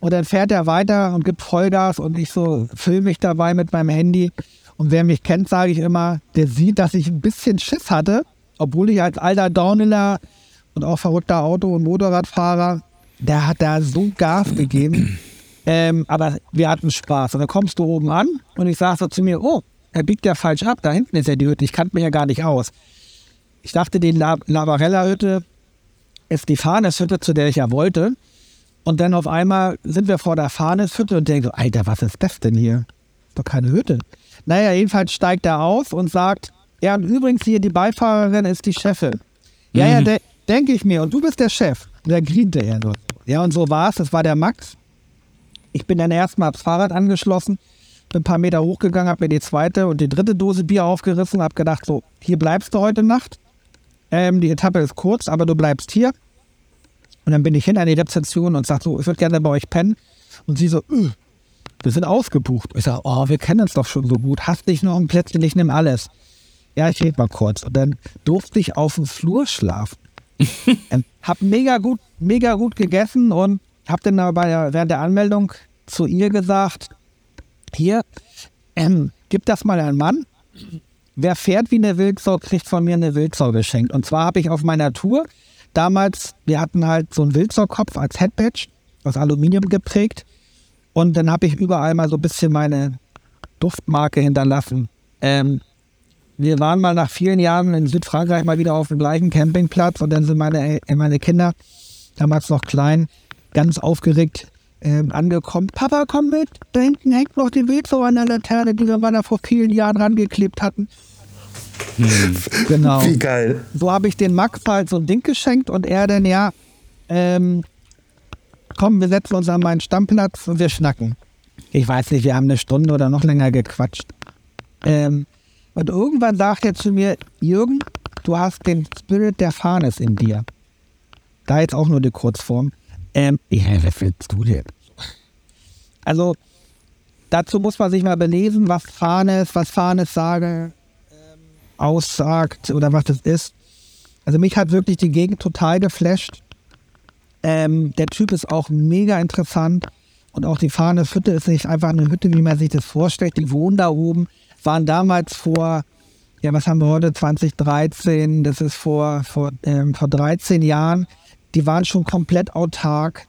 Und dann fährt er weiter und gibt Vollgas und ich so filme mich dabei mit meinem Handy. Und wer mich kennt, sage ich immer, der sieht, dass ich ein bisschen Schiss hatte, obwohl ich als alter Downhiller und auch verrückter Auto- und Motorradfahrer, der hat da so Gas gegeben. *clears throat* Ähm, aber wir hatten Spaß. Und dann kommst du oben an und ich sage so zu mir, oh, er biegt ja falsch ab, da hinten ist ja die Hütte, ich kannte mich ja gar nicht aus. Ich dachte, die Lavarella-Hütte ist die Farnes-Hütte, zu der ich ja wollte. Und dann auf einmal sind wir vor der Farnes-Hütte und denken so, Alter, was ist das denn hier? Ist doch keine Hütte. Naja, jedenfalls steigt er aus und sagt, ja, und übrigens hier die Beifahrerin ist die Chefin. Ja, ja, Mhm. de denke ich mir. Und du bist der Chef. Und da griente er so. Ja, und so war es. Das war der Max. Ich bin dann erstmal aufs Fahrrad angeschlossen, bin ein paar Meter hochgegangen, habe mir die zweite und die dritte Dose Bier aufgerissen, habe gedacht, so, hier bleibst du heute Nacht. Ähm, die Etappe ist kurz, aber du bleibst hier. Und dann bin ich hin an die Rezeption und sage so, ich würde gerne bei euch pennen. Und sie so, "Äh, wir sind ausgebucht. Ich sage, oh, wir kennen uns doch schon so gut. Hast dich noch ein Plätzchen, ich nehme alles. Ja, ich rede mal kurz. Und dann durfte ich auf dem Flur schlafen. *laughs* ähm, hab mega gut, mega gut gegessen und hab dann aber der, während der Anmeldung zu ihr gesagt, hier, ähm, gib das mal an Mann. Wer fährt wie eine Wildsau, kriegt von mir eine Wildsau geschenkt. Und zwar habe ich auf meiner Tour damals, wir hatten halt so einen Wildsau-Kopf als Headbadge aus Aluminium geprägt. Und dann habe ich überall mal so ein bisschen meine Duftmarke hinterlassen. Ähm, wir waren mal nach vielen Jahren in Südfrankreich mal wieder auf dem gleichen Campingplatz und dann sind meine, äh, meine Kinder, damals noch klein, ganz aufgeregt ähm, angekommen. Papa, komm mit, da hinten hängt noch die Wildsau an der Laterne, die wir mal da vor vielen Jahren rangeklebt hatten. Genau. Wie geil. So habe ich den Max halt so ein Ding geschenkt und er dann, ja, ähm, komm, wir setzen uns an meinen Stammplatz und wir schnacken. Ich weiß nicht, wir haben eine Stunde oder noch länger gequatscht. Ähm, und irgendwann sagt er zu mir, Jürgen, du hast den Spirit der Fahnes in dir. Da jetzt auch nur die Kurzform. Ähm, ja, was willst du denn? Also, dazu muss man sich mal belesen, was Fahnes, was Fahnes sage, aussagt oder was das ist. Also mich hat wirklich die Gegend total geflasht. Ähm, der Typ ist auch mega interessant. Und auch die Fahne Hütte ist nicht einfach eine Hütte, wie man sich das vorstellt. Die wohnen da oben, waren damals vor, ja, was haben wir heute, 2013, das ist vor, vor, ähm, vor 13 Jahren. Die waren schon komplett autark.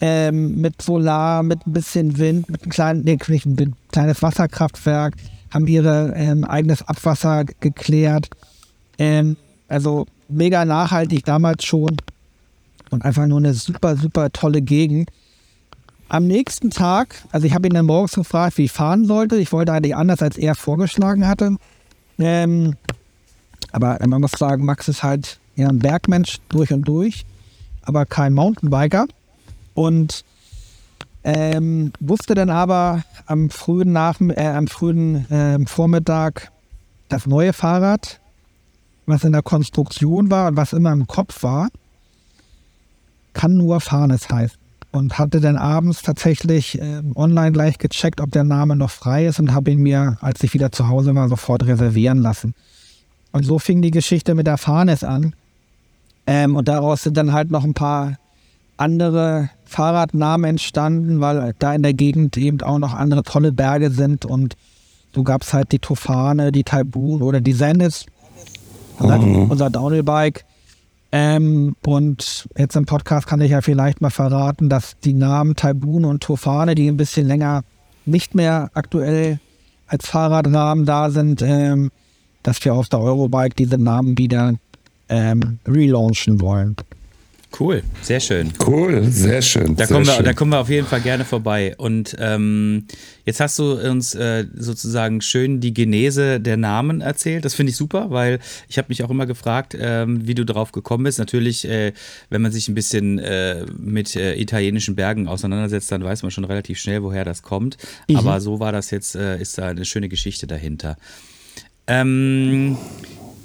Ähm, mit Solar, mit ein bisschen Wind, mit einem kleinen, nee, nicht ein kleines Wasserkraftwerk, haben ihre ähm, eigenes Abwasser geklärt. Ähm, also mega nachhaltig damals schon und einfach nur eine super, super tolle Gegend. Am nächsten Tag, also ich habe ihn dann morgens gefragt, wie ich fahren sollte. Ich wollte eigentlich anders, als er vorgeschlagen hatte. Ähm, aber man muss sagen, Max ist halt eher ein Bergmensch durch und durch, aber kein Mountainbiker. Und ähm, wusste dann aber am frühen, Nach äh, am frühen ähm, Vormittag das neue Fahrrad, was in der Konstruktion war und was immer im Kopf war, kann nur Farnes heißen. Und hatte dann abends tatsächlich ähm, online gleich gecheckt, ob der Name noch frei ist und habe ihn mir, als ich wieder zu Hause war, sofort reservieren lassen. Und so fing die Geschichte mit der Farnes an. Ähm, und daraus sind dann halt noch ein paar andere Fahrradnamen entstanden, weil da in der Gegend eben auch noch andere tolle Berge sind. Und so gab es halt die Tofane, die Taibun oder die Sendis, mhm. unser Downhill-Bike. Ähm, und jetzt im Podcast kann ich ja vielleicht mal verraten, dass die Namen Taibun und Tofane, die ein bisschen länger nicht mehr aktuell als Fahrradrahmen da sind, ähm, dass wir auf der Eurobike diese Namen wieder ähm, relaunchen wollen. Cool, sehr schön. Cool, sehr schön. Da, sehr kommen, wir, schön. da kommen wir auf jeden Fall gerne vorbei. Und ähm, jetzt hast du uns äh, sozusagen schön die Genese der Namen erzählt. Das finde ich super, weil ich habe mich auch immer gefragt, ähm, wie du darauf gekommen bist. Natürlich, äh, wenn man sich ein bisschen äh, mit äh, italienischen Bergen auseinandersetzt, dann weiß man schon relativ schnell, woher das kommt. Mhm. Aber so war das jetzt, äh, ist da eine schöne Geschichte dahinter. Ähm,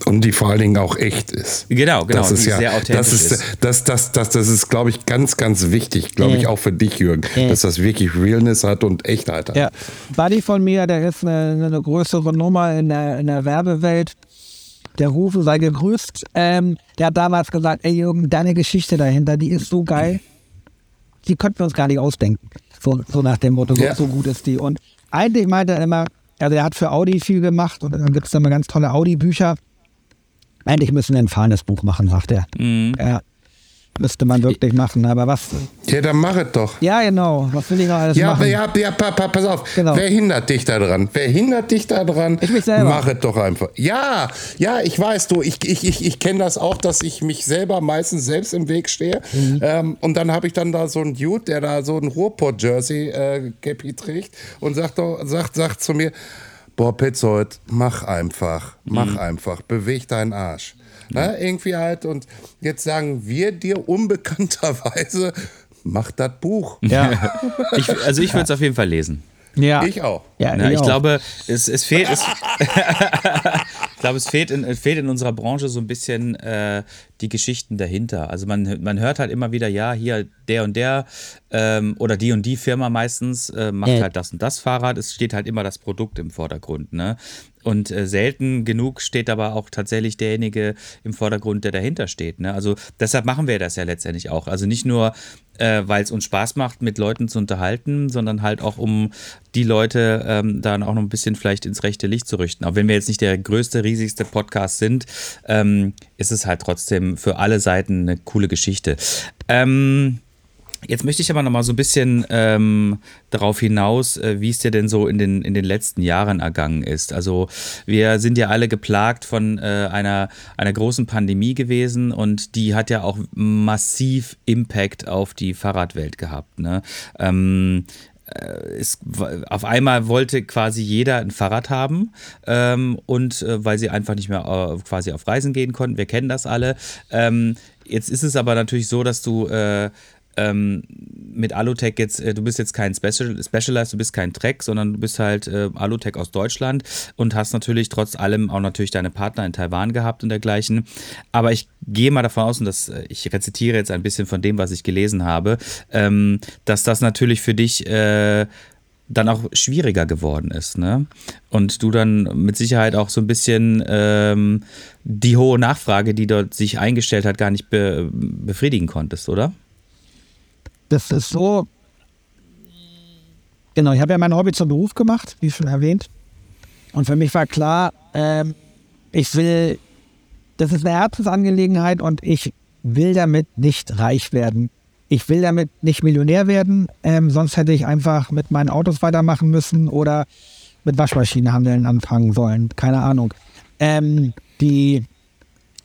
und die vor allen Dingen auch echt ist. Genau, genau. Das ist ja, sehr authentisch das ist, ist. Das, das, das, das ist, glaube ich, ganz, ganz wichtig, glaube ich, auch für dich, Jürgen, dass das wirklich Realness hat und Echtheit hat. Ja, Buddy von mir, der ist eine, eine größere Nummer in der, in der Werbewelt. Der Rufe sei gegrüßt. Ähm, der hat damals gesagt, ey Jürgen, deine Geschichte dahinter, die ist so geil, die könnten wir uns gar nicht ausdenken. So, so nach dem Motto, Ja. so, so gut ist die. Und eigentlich meinte er immer, also er hat für Audi viel gemacht und dann gibt es da mal ganz tolle Audi-Bücher. Eigentlich müssen wir ein fahrendes Buch machen, sagt er. Ja, müsste man wirklich machen. Aber was, Ja, dann mach es doch. ja genau, was will ich noch alles Ja, machen? aber ja, ja pa, pa, pass auf. Genau. Wer hindert dich da dran? Wer hindert dich da dran? Ich mich selber. Mach es doch einfach. Ja, ja, ich weiß, du, ich, ich, ich, ich kenne das auch, dass ich mich selber meistens selbst im Weg stehe. Mhm. Ähm, und dann habe ich dann da so einen Dude, der da so ein Ruhrpott-Jersey-Cappy trägt und sagt, doch, sagt, sagt zu mir, boah, Petzold, mach einfach, mach Mhm. einfach, beweg deinen Arsch. Na, irgendwie halt, und jetzt sagen wir dir unbekannterweise, mach das Buch. ja, *laughs* Ich, also ich würde es auf jeden Fall lesen. ja. Ich auch. Ja, Na, ich auch. glaube, es, es fehlt. Es, ich *laughs* *laughs* glaube, es fehlt in, fehlt in unserer Branche so ein bisschen äh, die Geschichten dahinter. Also man, man hört halt immer wieder, ja, hier der und der ähm, oder die und die Firma meistens äh, macht Ja. halt das und das Fahrrad. Es steht halt immer das Produkt im Vordergrund. Ne? Und äh, selten genug steht aber auch tatsächlich derjenige im Vordergrund, der dahinter steht. Ne? Also deshalb machen wir das ja letztendlich auch. Also nicht nur, äh, weil es uns Spaß macht, mit Leuten zu unterhalten, sondern halt auch, um die Leute ähm, dann auch noch ein bisschen vielleicht ins rechte Licht zu richten. Auch wenn wir jetzt nicht der größte, riesigste Podcast sind, ähm, ist es halt trotzdem für alle Seiten eine coole Geschichte. Ähm, Jetzt möchte ich aber noch mal so ein bisschen ähm, darauf hinaus, äh, wie es dir denn so in den, in den letzten Jahren ergangen ist. Also wir sind ja alle geplagt von äh, einer, einer großen Pandemie gewesen und die hat ja auch massiv Impact auf die Fahrradwelt gehabt. Ne? Ähm, es, auf einmal wollte quasi jeder ein Fahrrad haben ähm, und äh, weil sie einfach nicht mehr äh, quasi auf Reisen gehen konnten. Wir kennen das alle. Ähm, jetzt ist es aber natürlich so, dass du äh, ähm, mit Alutech jetzt, äh, du bist jetzt kein Special, Specialized, du bist kein Trek, sondern du bist halt äh, Alutech aus Deutschland und hast natürlich trotz allem auch natürlich deine Partner in Taiwan gehabt und dergleichen. Aber ich gehe mal davon aus, und das, äh, ich rezitiere jetzt ein bisschen von dem, was ich gelesen habe, ähm, dass das natürlich für dich äh, dann auch schwieriger geworden ist, ne? Und du dann mit Sicherheit auch so ein bisschen ähm, die hohe Nachfrage, die dort sich eingestellt hat, gar nicht be befriedigen konntest, oder? Das ist so. Genau, ich habe ja mein Hobby zum Beruf gemacht, wie schon erwähnt. Und für mich war klar, ähm, ich will, das ist eine Herzensangelegenheit und ich will damit nicht reich werden. Ich will damit nicht Millionär werden, ähm, sonst hätte ich einfach mit meinen Autos weitermachen müssen oder mit Waschmaschinenhandeln anfangen sollen. Keine Ahnung. Ähm, die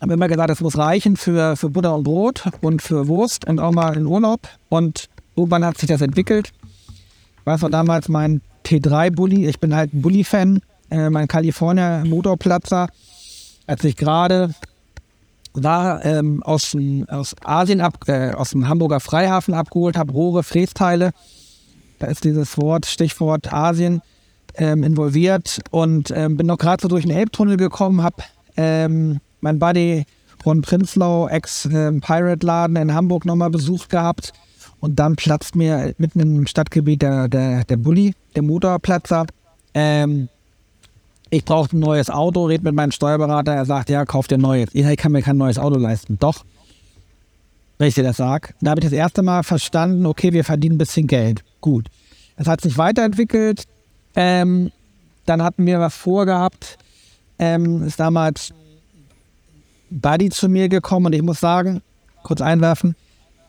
haben immer gesagt, es muss reichen für, für Butter und Brot und für Wurst und auch mal in Urlaub. Und irgendwann hat sich das entwickelt. Was war damals mein T3-Bully? Ich bin halt ein Bully-Fan, äh, mein California Motorplatzer. Als ich gerade war, ähm, aus, dem, aus Asien, ab, äh, aus dem Hamburger Freihafen abgeholt habe, Rohre, Frästeile. Da ist dieses Wort, Stichwort Asien ähm, involviert und ähm, bin noch gerade so durch den Elbtunnel gekommen, habe ähm, mein Buddy Ron Prinzlau, Ex-Pirate-Laden in Hamburg nochmal besucht gehabt. Und dann platzt mir mitten im Stadtgebiet der, der, der Bulli, der Motorplatzer. Ähm, ich brauche ein neues Auto, red mit meinem Steuerberater, er sagt, ja, kauf dir ein neues. Ich kann mir kein neues Auto leisten. Doch, wenn ich dir das sage. Da habe ich das erste Mal verstanden, okay, wir verdienen ein bisschen Geld. Gut. Es hat sich weiterentwickelt. Ähm, dann hatten wir was vorgehabt. Ähm, ist damals Buddy zu mir gekommen und ich muss sagen, kurz einwerfen,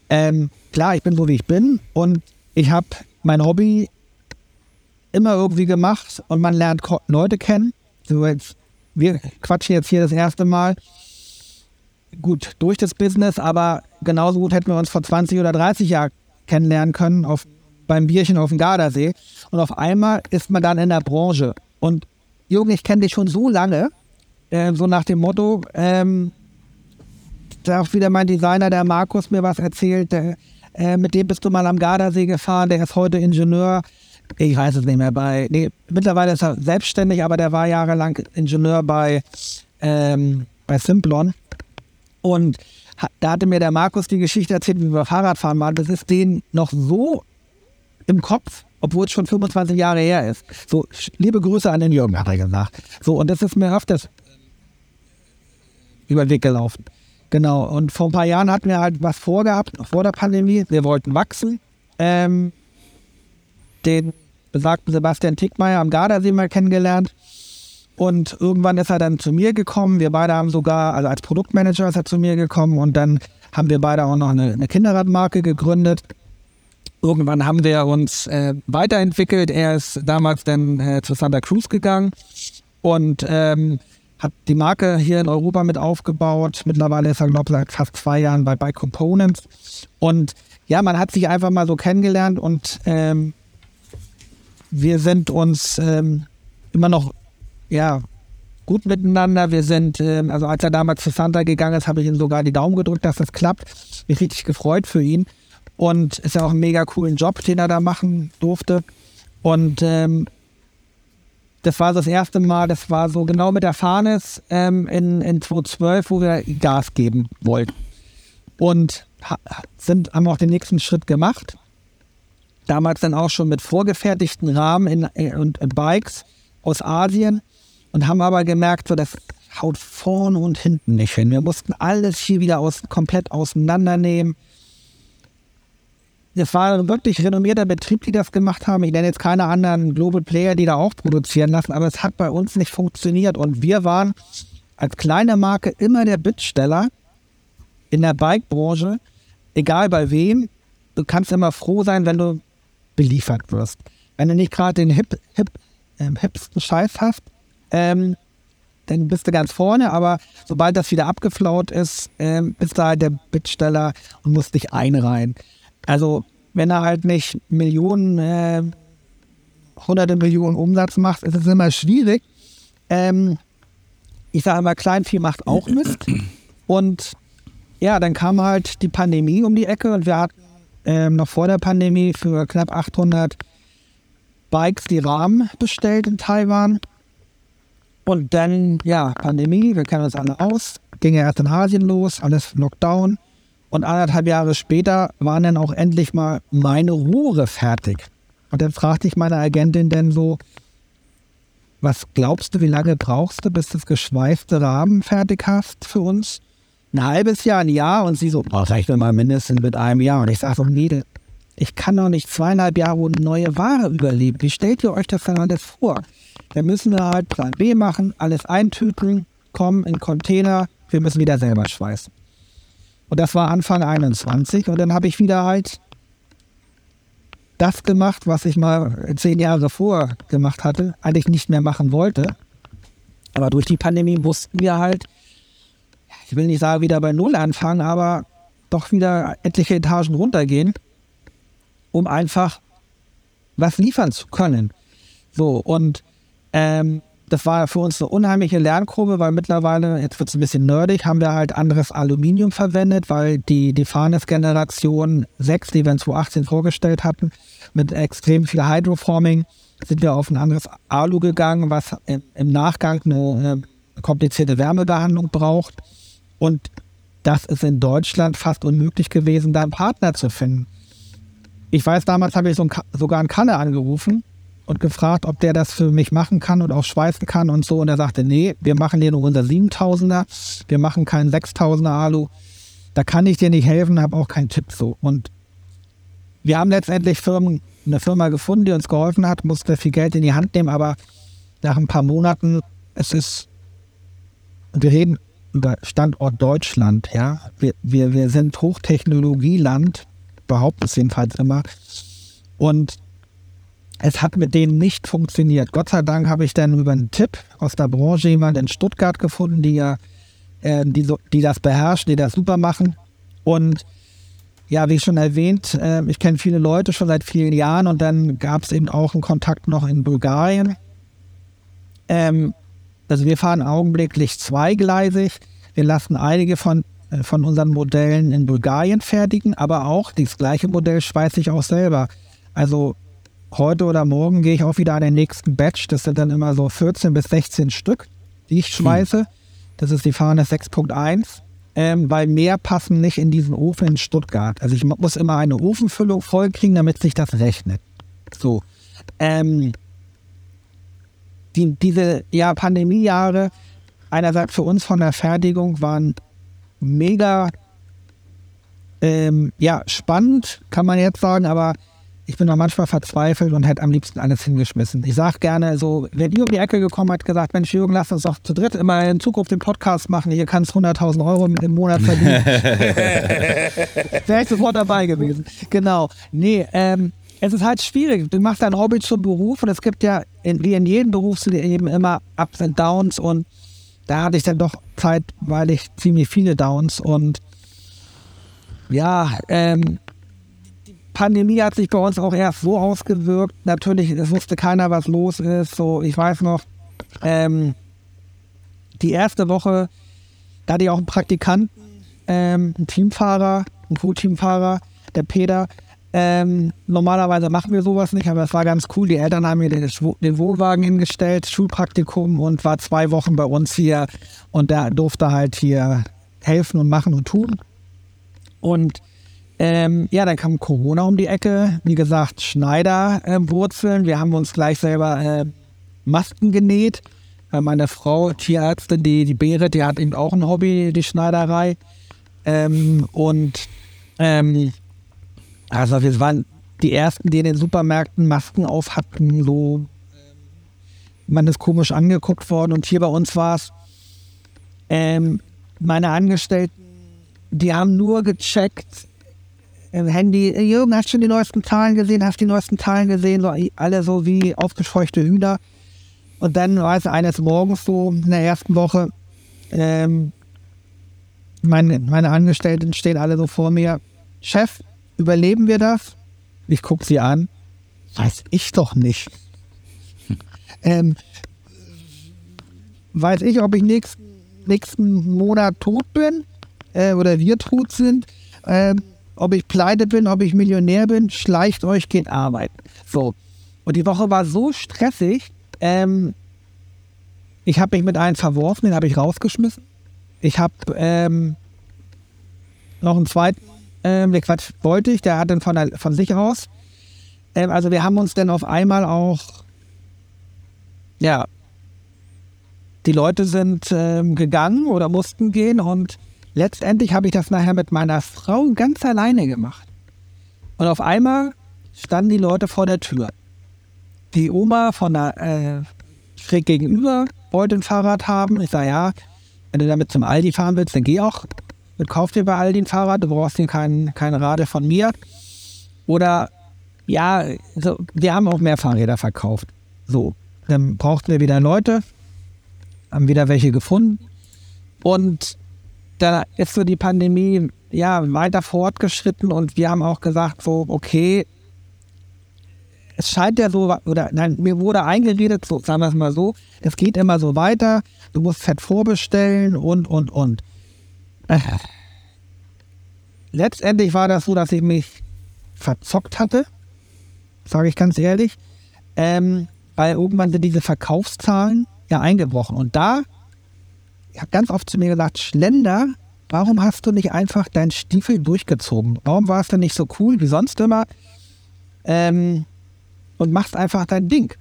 ähm, klar, ich bin so, wie ich bin und ich habe mein Hobby immer irgendwie gemacht und man lernt Leute kennen. So jetzt, wir quatschen jetzt hier das erste Mal. Gut, durch das Business, aber genauso gut hätten wir uns vor 20 oder 30 Jahren kennenlernen können auf, beim Bierchen auf dem Gardasee. Und auf einmal ist man dann in der Branche. Und Junge, ich kenne dich schon so lange, äh, so nach dem Motto, ähm, da auch wieder mein Designer, der Markus, mir was erzählt, äh, mit dem bist du mal am Gardasee gefahren, der ist heute Ingenieur ich weiß es nicht mehr, bei, nee, mittlerweile ist er selbstständig, aber der war jahrelang Ingenieur bei, ähm, bei Simplon. Und da hatte mir der Markus die Geschichte erzählt, wie wir Fahrradfahren waren. Das ist denen noch so im Kopf, obwohl es schon 25 Jahre her ist. So, liebe Grüße an den Jürgen, hat er gesagt. So, und das ist mir öfters über den Weg gelaufen. Genau, und vor ein paar Jahren hatten wir halt was vorgehabt, vor der Pandemie. Wir wollten wachsen. Ähm, den besagten Sebastian Tickmeier am Gardasee mal kennengelernt. Und irgendwann ist er dann zu mir gekommen. Wir beide haben sogar, also als Produktmanager ist er zu mir gekommen und dann haben wir beide auch noch eine, eine Kinderradmarke gegründet. Irgendwann haben wir uns äh, weiterentwickelt. Er ist damals dann äh, zu Santa Cruz gegangen und ähm, hat die Marke hier in Europa mit aufgebaut. Mittlerweile ist er, glaube ich, seit fast zwei Jahren bei Bike Components. Und ja, man hat sich einfach mal so kennengelernt und ähm, wir sind uns ähm, immer noch ja, gut miteinander. Wir sind, ähm, also als er damals zu Santa gegangen ist, habe ich ihm sogar die Daumen gedrückt, dass das klappt. Mich richtig gefreut für ihn. Und ist ja auch ein mega coolen Job, den er da machen durfte. Und ähm, das war das erste Mal, das war so genau mit der Farnes ähm, in, in 2012, wo wir Gas geben wollten. Und sind, haben auch den nächsten Schritt gemacht damals dann auch schon mit vorgefertigten Rahmen in, in, und in Bikes aus Asien und haben aber gemerkt, so das haut vorne und hinten nicht hin. Wir mussten alles hier wieder aus, komplett auseinandernehmen. Das war ein wirklich renommierter Betrieb, die das gemacht haben. Ich nenne jetzt keine anderen Global Player, die da auch produzieren lassen, aber es hat bei uns nicht funktioniert. Und wir waren als kleine Marke immer der Bittsteller in der Bike-Branche, egal bei wem. Du kannst immer froh sein, wenn du beliefert wirst. Wenn du nicht gerade den hip, hip, ähm, hipsten Scheiß hast, ähm, dann bist du ganz vorne, aber sobald das wieder abgeflaut ist, ähm, bist du halt der Bittsteller und musst dich einreihen. Also, wenn er halt nicht Millionen, äh, hunderte Millionen Umsatz macht, ist es immer schwierig. Ähm, ich sage immer, Kleinvieh macht auch *clears throat* Mist. Und ja, dann kam halt die Pandemie um die Ecke und wir hatten ähm, noch vor der Pandemie für knapp 800 Bikes die Rahmen bestellt in Taiwan. Und dann, ja, Pandemie, wir kennen uns alle aus, ging ja erst in Asien los, alles Lockdown. Und anderthalb Jahre später waren dann auch endlich mal meine Rohre fertig. Und dann fragte ich meine Agentin denn so, was glaubst du, wie lange brauchst du, bis du das geschweifte Rahmen fertig hast für uns? ein halbes Jahr, ein Jahr und sie so, oh, rechne mal mindestens mit einem Jahr. Und ich sage so, Mädel, ich kann doch nicht zweieinhalb Jahre ohne neue Ware überleben. Wie stellt ihr euch das dann alles vor? Dann müssen wir halt Plan B machen, alles eintüten, kommen in Container, wir müssen wieder selber schweißen. Und das war Anfang 21 und dann habe ich wieder halt das gemacht, was ich mal zehn Jahre vor gemacht hatte, eigentlich nicht mehr machen wollte. Aber durch die Pandemie wussten wir halt, ich will nicht sagen, wieder bei Null anfangen, aber doch wieder etliche Etagen runtergehen, um einfach was liefern zu können. So, und ähm, das war für uns eine unheimliche Lernkurve, weil mittlerweile, jetzt wird es ein bisschen nerdig, haben wir halt anderes Aluminium verwendet, weil die, die Farnes-Generation 6, die wir in 2018 vorgestellt hatten, mit extrem viel Hydroforming, sind wir auf ein anderes Alu gegangen, was im, Nachgang eine, eine komplizierte Wärmebehandlung braucht. Und das ist in Deutschland fast unmöglich gewesen, da einen Partner zu finden. Ich weiß, damals habe ich so ein, sogar einen Kanne angerufen und gefragt, ob der das für mich machen kann und auch schweißen kann und so. Und er sagte, nee, wir machen hier nur unser 7000er, wir machen keinen 6000er Alu. Da kann ich dir nicht helfen, habe auch keinen Tipp so. Und wir haben letztendlich Firmen, eine Firma gefunden, die uns geholfen hat, musste viel Geld in die Hand nehmen, aber nach ein paar Monaten, es ist, wir reden über Standort Deutschland, ja. Wir, wir, wir sind Hochtechnologieland, behauptet es jedenfalls immer. Und es hat mit denen nicht funktioniert. Gott sei Dank habe ich dann über einen Tipp aus der Branche jemand in Stuttgart gefunden, die ja, äh, die, so, die das beherrschen, die das super machen. Und ja, wie schon erwähnt, äh, ich kenne viele Leute schon seit vielen Jahren und dann gab es eben auch einen Kontakt noch in Bulgarien. Ähm, also wir fahren augenblicklich zweigleisig. Wir lassen einige von, äh, von unseren Modellen in Bulgarien fertigen, aber auch das gleiche Modell schweiße ich auch selber. Also heute oder morgen gehe ich auch wieder an den nächsten Batch. Das sind dann immer so 14 bis 16 Stück, die ich schweiße. Das ist die Fahne 6.1 ähm, weil mehr passen nicht in diesen Ofen in Stuttgart. Also ich muss immer eine Ofenfüllung vollkriegen, damit sich das rechnet. So. Ähm, die, diese ja, Pandemiejahre, einerseits für uns von der Fertigung, waren mega ähm, ja, spannend, kann man jetzt sagen, aber ich bin auch manchmal verzweifelt und hätte am liebsten alles hingeschmissen. Ich sage gerne so, wenn ihr um die Ecke gekommen hat, gesagt, Mensch Jürgen, lass uns doch zu dritt immer in Zukunft den Podcast machen, hier kannst 100.000 Euro im Monat verdienen. *laughs* Wäre ich sofort dabei gewesen. Genau. Nee, ähm, es ist halt schwierig. Du machst dein Hobby zum Beruf und es gibt ja, in, wie in jedem Berufsleben, immer Ups und Downs und da hatte ich dann doch Zeit, weil ich ziemlich viele Downs und ja, ähm, Pandemie hat sich bei uns auch erst so ausgewirkt. Natürlich, es wusste keiner, was los ist. So, ich weiß noch, ähm, die erste Woche, da hatte ich auch einen Praktikanten, ähm, einen Teamfahrer, einen Co-Teamfahrer, der Peter. Ähm, normalerweise machen wir sowas nicht, aber es war ganz cool. Die Eltern haben mir den, den Wohnwagen hingestellt, Schulpraktikum und war zwei Wochen bei uns hier und der durfte halt hier helfen und machen und tun. Und ähm, ja, dann kam Corona um die Ecke. Wie gesagt, Schneiderwurzeln. Äh, wir haben uns gleich selber äh, Masken genäht. Äh, meine Frau, Tierärztin, die, die Berit, die hat eben auch ein Hobby, die Schneiderei. Ähm, und ähm, also wir waren die ersten, die in den Supermärkten Masken auf hatten. So, man ist komisch angeguckt worden. Und hier bei uns war es, ähm, meine Angestellten, die haben nur gecheckt, im Handy, Jürgen, hast du schon die neuesten Zahlen gesehen? Hast du die neuesten Zahlen gesehen? So, alle so wie aufgescheuchte Hühner. Und dann war es eines Morgens so in der ersten Woche, ähm, meine, meine Angestellten stehen alle so vor mir. Chef, überleben wir das? Ich gucke sie an. Weiß ich doch nicht. *laughs* ähm, weiß ich, ob ich nächsten, nächsten Monat tot bin äh, oder wir tot sind. Ähm, ob ich pleite bin, ob ich Millionär bin, schleicht euch, geht arbeiten. So. Und die Woche war so stressig, ähm, ich habe mich mit einem verworfen, den habe ich rausgeschmissen. Ich habe ähm, noch einen zweiten, ähm, der Quatsch wollte ich, der hat dann von, von sich aus. Ähm, also wir haben uns dann auf einmal auch, ja, die Leute sind ähm, gegangen oder mussten gehen und letztendlich habe ich das nachher mit meiner Frau ganz alleine gemacht. Und auf einmal standen die Leute vor der Tür. Die Oma von der äh, schräg gegenüber wollte ein Fahrrad haben. Ich sage, ja, wenn du damit zum Aldi fahren willst, dann geh auch und kauf dir bei Aldi ein Fahrrad. Du brauchst hier kein, kein Rade von mir. Oder ja, so, wir haben auch mehr Fahrräder verkauft. So, dann brauchten wir wieder Leute, haben wieder welche gefunden. Und da ist so die Pandemie ja weiter fortgeschritten und wir haben auch gesagt, so, okay, es scheint ja so, oder nein, mir wurde eingeredet, so, sagen wir es mal so, es geht immer so weiter, du musst Fett vorbestellen und, und, und. *laughs* Letztendlich war das so, dass ich mich verzockt hatte, sage ich ganz ehrlich, ähm, weil irgendwann sind diese Verkaufszahlen ja eingebrochen. Und da hat ganz oft zu mir gesagt, Schlender, warum hast du nicht einfach deinen Stiefel durchgezogen? Warum war es denn nicht so cool wie sonst immer? Ähm, und machst einfach dein Ding.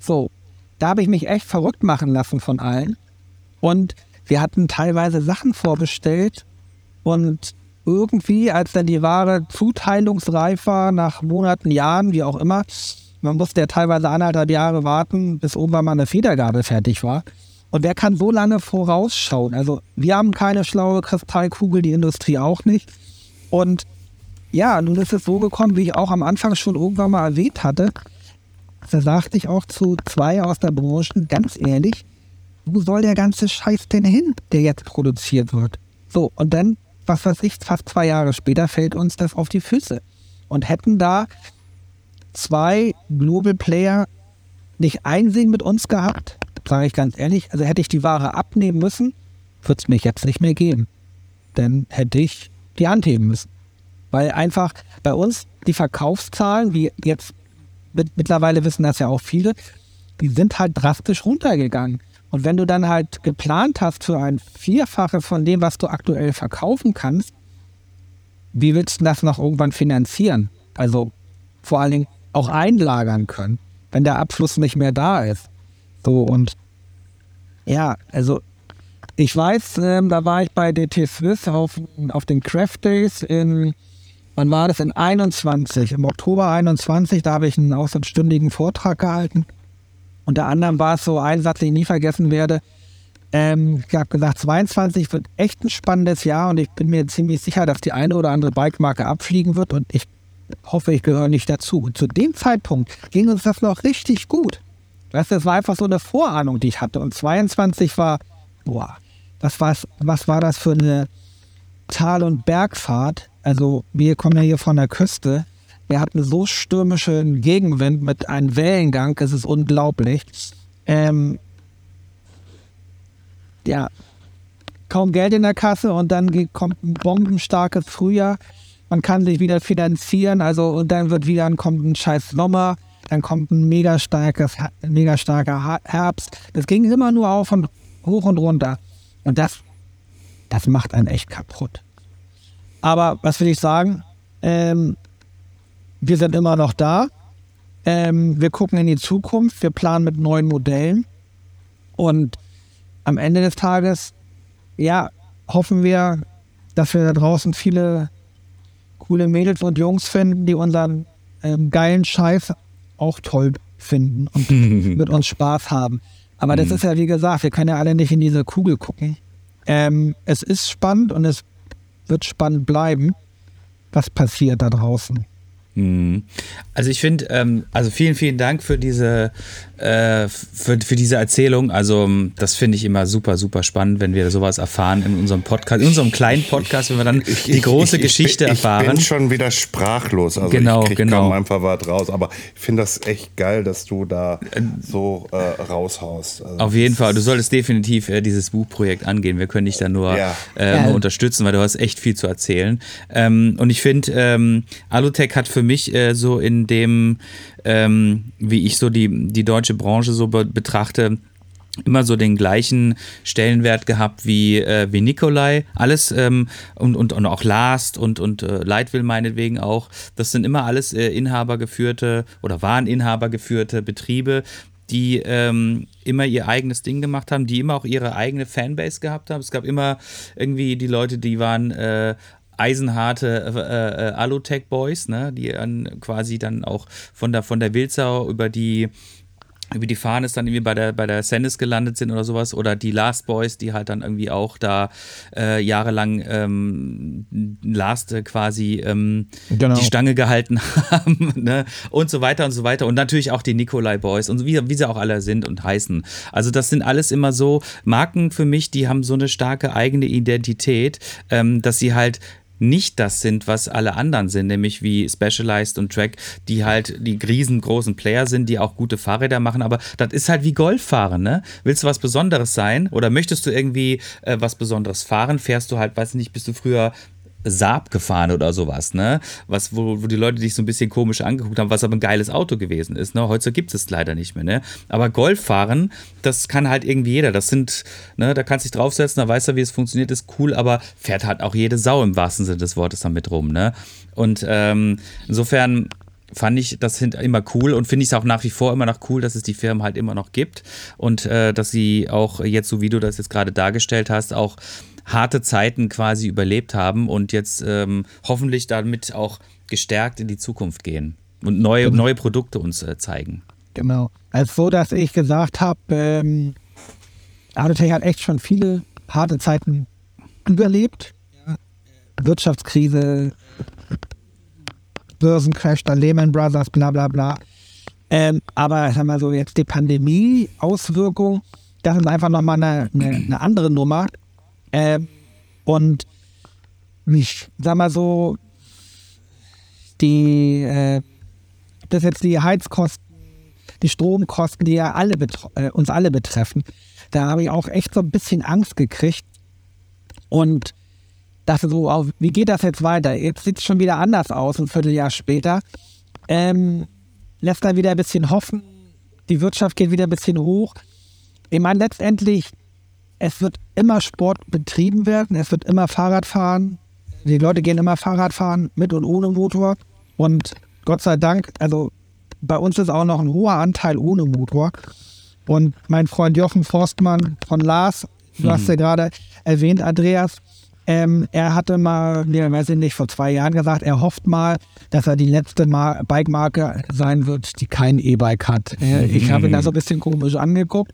So, da habe ich mich echt verrückt machen lassen von allen. Und wir hatten teilweise Sachen vorbestellt und irgendwie, als dann die Ware zuteilungsreif war, nach Monaten, Jahren, wie auch immer, man musste ja teilweise anderthalb Jahre warten, bis irgendwann mal eine Federgabe fertig war. Und wer kann so lange vorausschauen? Also wir haben keine schlaue Kristallkugel, die Industrie auch nicht. Und ja, nun ist es so gekommen, wie ich auch am Anfang schon irgendwann mal erwähnt hatte. Da sagte ich auch zu zwei aus der Branche, ganz ehrlich, wo soll der ganze Scheiß denn hin, der jetzt produziert wird? So, und dann, was weiß ich, fast zwei Jahre später fällt uns das auf die Füße. Und hätten da zwei Global Player nicht einsehen mit uns gehabt, sage ich ganz ehrlich, also hätte ich die Ware abnehmen müssen, würde es mich jetzt nicht mehr geben. Dann hätte ich die Hand heben müssen. Weil einfach bei uns die Verkaufszahlen, wie jetzt mittlerweile wissen das ja auch viele, die sind halt drastisch runtergegangen. Und wenn du dann halt geplant hast für ein Vierfaches von dem, was du aktuell verkaufen kannst, wie willst du das noch irgendwann finanzieren? Also vor allen Dingen auch einlagern können, wenn der Abfluss nicht mehr da ist. So und ja, also ich weiß, ähm, da war ich bei DT Swiss auf, auf den Craft Days in, wann war das? In 21, im Oktober 21, da habe ich einen ausstündigen Vortrag gehalten. Unter anderem war es so ein Satz, den ich nie vergessen werde. Ähm, ich habe gesagt, 22 wird echt ein spannendes Jahr und ich bin mir ziemlich sicher, dass die eine oder andere Bike-Marke abfliegen wird und ich hoffe, ich gehöre nicht dazu. Und zu dem Zeitpunkt ging uns das noch richtig gut. Weißt du, das war einfach so eine Vorahnung, die ich hatte. Und 22 war, boah, was, was, was war das für eine Tal- und Bergfahrt? Also, wir kommen ja hier von der Küste. Wir hatten so stürmischen Gegenwind mit einem Wellengang, es ist unglaublich. Ähm, ja, kaum Geld in der Kasse und dann kommt ein bombenstarkes Frühjahr. Man kann sich wieder finanzieren, also und dann wird wieder kommt ein scheiß Sommer, dann kommt ein mega starkes, mega starker Herbst. Das ging immer nur auf und hoch und runter. Und das, das macht einen echt kaputt. Aber was will ich sagen? Ähm, wir sind immer noch da. Ähm, wir gucken in die Zukunft, wir planen mit neuen Modellen. Und am Ende des Tages, ja, hoffen wir, dass wir da draußen viele coole Mädels und Jungs finden, die unseren ähm, geilen Scheiß auch toll finden und *laughs* mit uns Spaß haben. Aber das mhm. ist ja, wie gesagt, wir können ja alle nicht in diese Kugel gucken. Ähm, es ist spannend und es wird spannend bleiben, was passiert da draußen. Mhm. Also ich finde, ähm, also vielen, vielen Dank für diese, äh, für, für diese Erzählung. Also das finde ich immer super, super spannend, wenn wir sowas erfahren in unserem Podcast, in unserem kleinen Podcast, wenn wir dann ich, die große ich, ich, Geschichte erfahren. Ich bin schon wieder sprachlos. Also genau, ich krieg genau. kaum einfach was raus. Aber ich finde das echt geil, dass du da so äh, raushaust. Also Auf jeden Fall. Du solltest definitiv äh, dieses Buchprojekt angehen. Wir können dich da nur, ja. äh, ja. unterstützen, weil du hast echt viel zu erzählen. Ähm, und ich finde, ähm, Alutech hat für mich äh, so in dem, ähm, wie ich so die, die deutsche Branche so be betrachte, immer so den gleichen Stellenwert gehabt wie, äh, wie Nikolai. Alles ähm, und, und, und auch Last und, und äh, Leitwill meinetwegen auch. Das sind immer alles äh, inhabergeführte oder waren inhabergeführte Betriebe, die ähm, immer ihr eigenes Ding gemacht haben, die immer auch ihre eigene Fanbase gehabt haben. Es gab immer irgendwie die Leute, die waren äh, eisenharte äh, äh, Alutech Boys, ne, die dann quasi dann auch von der von der Wildsau über die über die Fahne dann irgendwie bei der, bei der Sennis gelandet sind oder sowas. Oder die Last Boys, die halt dann irgendwie auch da äh, jahrelang ähm, Last äh, quasi ähm, genau. die Stange gehalten *laughs* haben. ne? Und so weiter und so weiter. Und natürlich auch die Nikolai Boys und wie, wie sie auch alle sind und heißen. Also das sind alles immer so Marken für mich, die haben so eine starke eigene Identität, ähm, dass sie halt nicht das sind, was alle anderen sind, nämlich wie Specialized und Track, die halt die riesengroßen Player sind, die auch gute Fahrräder machen, aber das ist halt wie Golffahren, ne? Willst du was Besonderes sein oder möchtest du irgendwie äh, was Besonderes fahren, fährst du halt, weiß nicht, bist du früher Saab gefahren oder sowas, ne? Was, wo, wo die Leute dich so ein bisschen komisch angeguckt haben, was aber ein geiles Auto gewesen ist, ne? Heute gibt es leider nicht mehr, ne? Aber Golf fahren, das kann halt irgendwie jeder. Das sind, ne, da kannst du dich draufsetzen, da weiß er, wie es funktioniert, ist cool, aber fährt halt auch jede Sau im wahrsten Sinne des Wortes damit rum, ne? Und ähm, insofern fand ich das sind immer cool und finde ich es auch nach wie vor immer noch cool, dass es die Firmen halt immer noch gibt und äh, dass sie auch jetzt, so wie du das jetzt gerade dargestellt hast, auch harte Zeiten quasi überlebt haben und jetzt ähm, hoffentlich damit auch gestärkt in die Zukunft gehen und neue, Genau. neue Produkte uns äh, zeigen. Genau. Also so, dass ich gesagt habe, ähm, Autotech hat echt schon viele harte Zeiten überlebt. Ja. Wirtschaftskrise, Börsencrash, dann Lehman Brothers, bla bla bla. Ähm, aber sag mal so, jetzt die Pandemie-Auswirkung, das ist einfach nochmal eine, eine, eine andere Nummer. Ähm, und ich sag mal so, die, äh, das jetzt die Heizkosten die Stromkosten, die ja alle äh, uns alle betreffen, da habe ich auch echt so ein bisschen Angst gekriegt. Und dachte so, oh, wie geht das jetzt weiter? Jetzt sieht es schon wieder anders aus, ein Vierteljahr später. Ähm, lässt dann wieder ein bisschen hoffen. Die Wirtschaft geht wieder ein bisschen hoch. Ich meine, letztendlich, es wird immer Sport betrieben werden, es wird immer Fahrrad fahren. Die Leute gehen immer Fahrrad fahren, mit und ohne Motor. Und Gott sei Dank, also bei uns ist auch noch ein hoher Anteil ohne Motor. Und mein Freund Jochen Forstmann von Lars, du hast ja gerade erwähnt, Andreas, ähm, er hatte mal, nee, weiß ich nicht, vor zwei Jahren gesagt, er hofft mal, dass er die letzte Mar Bike-Marke sein wird, die kein E-Bike hat. Äh, ich habe ihn da so ein bisschen komisch angeguckt.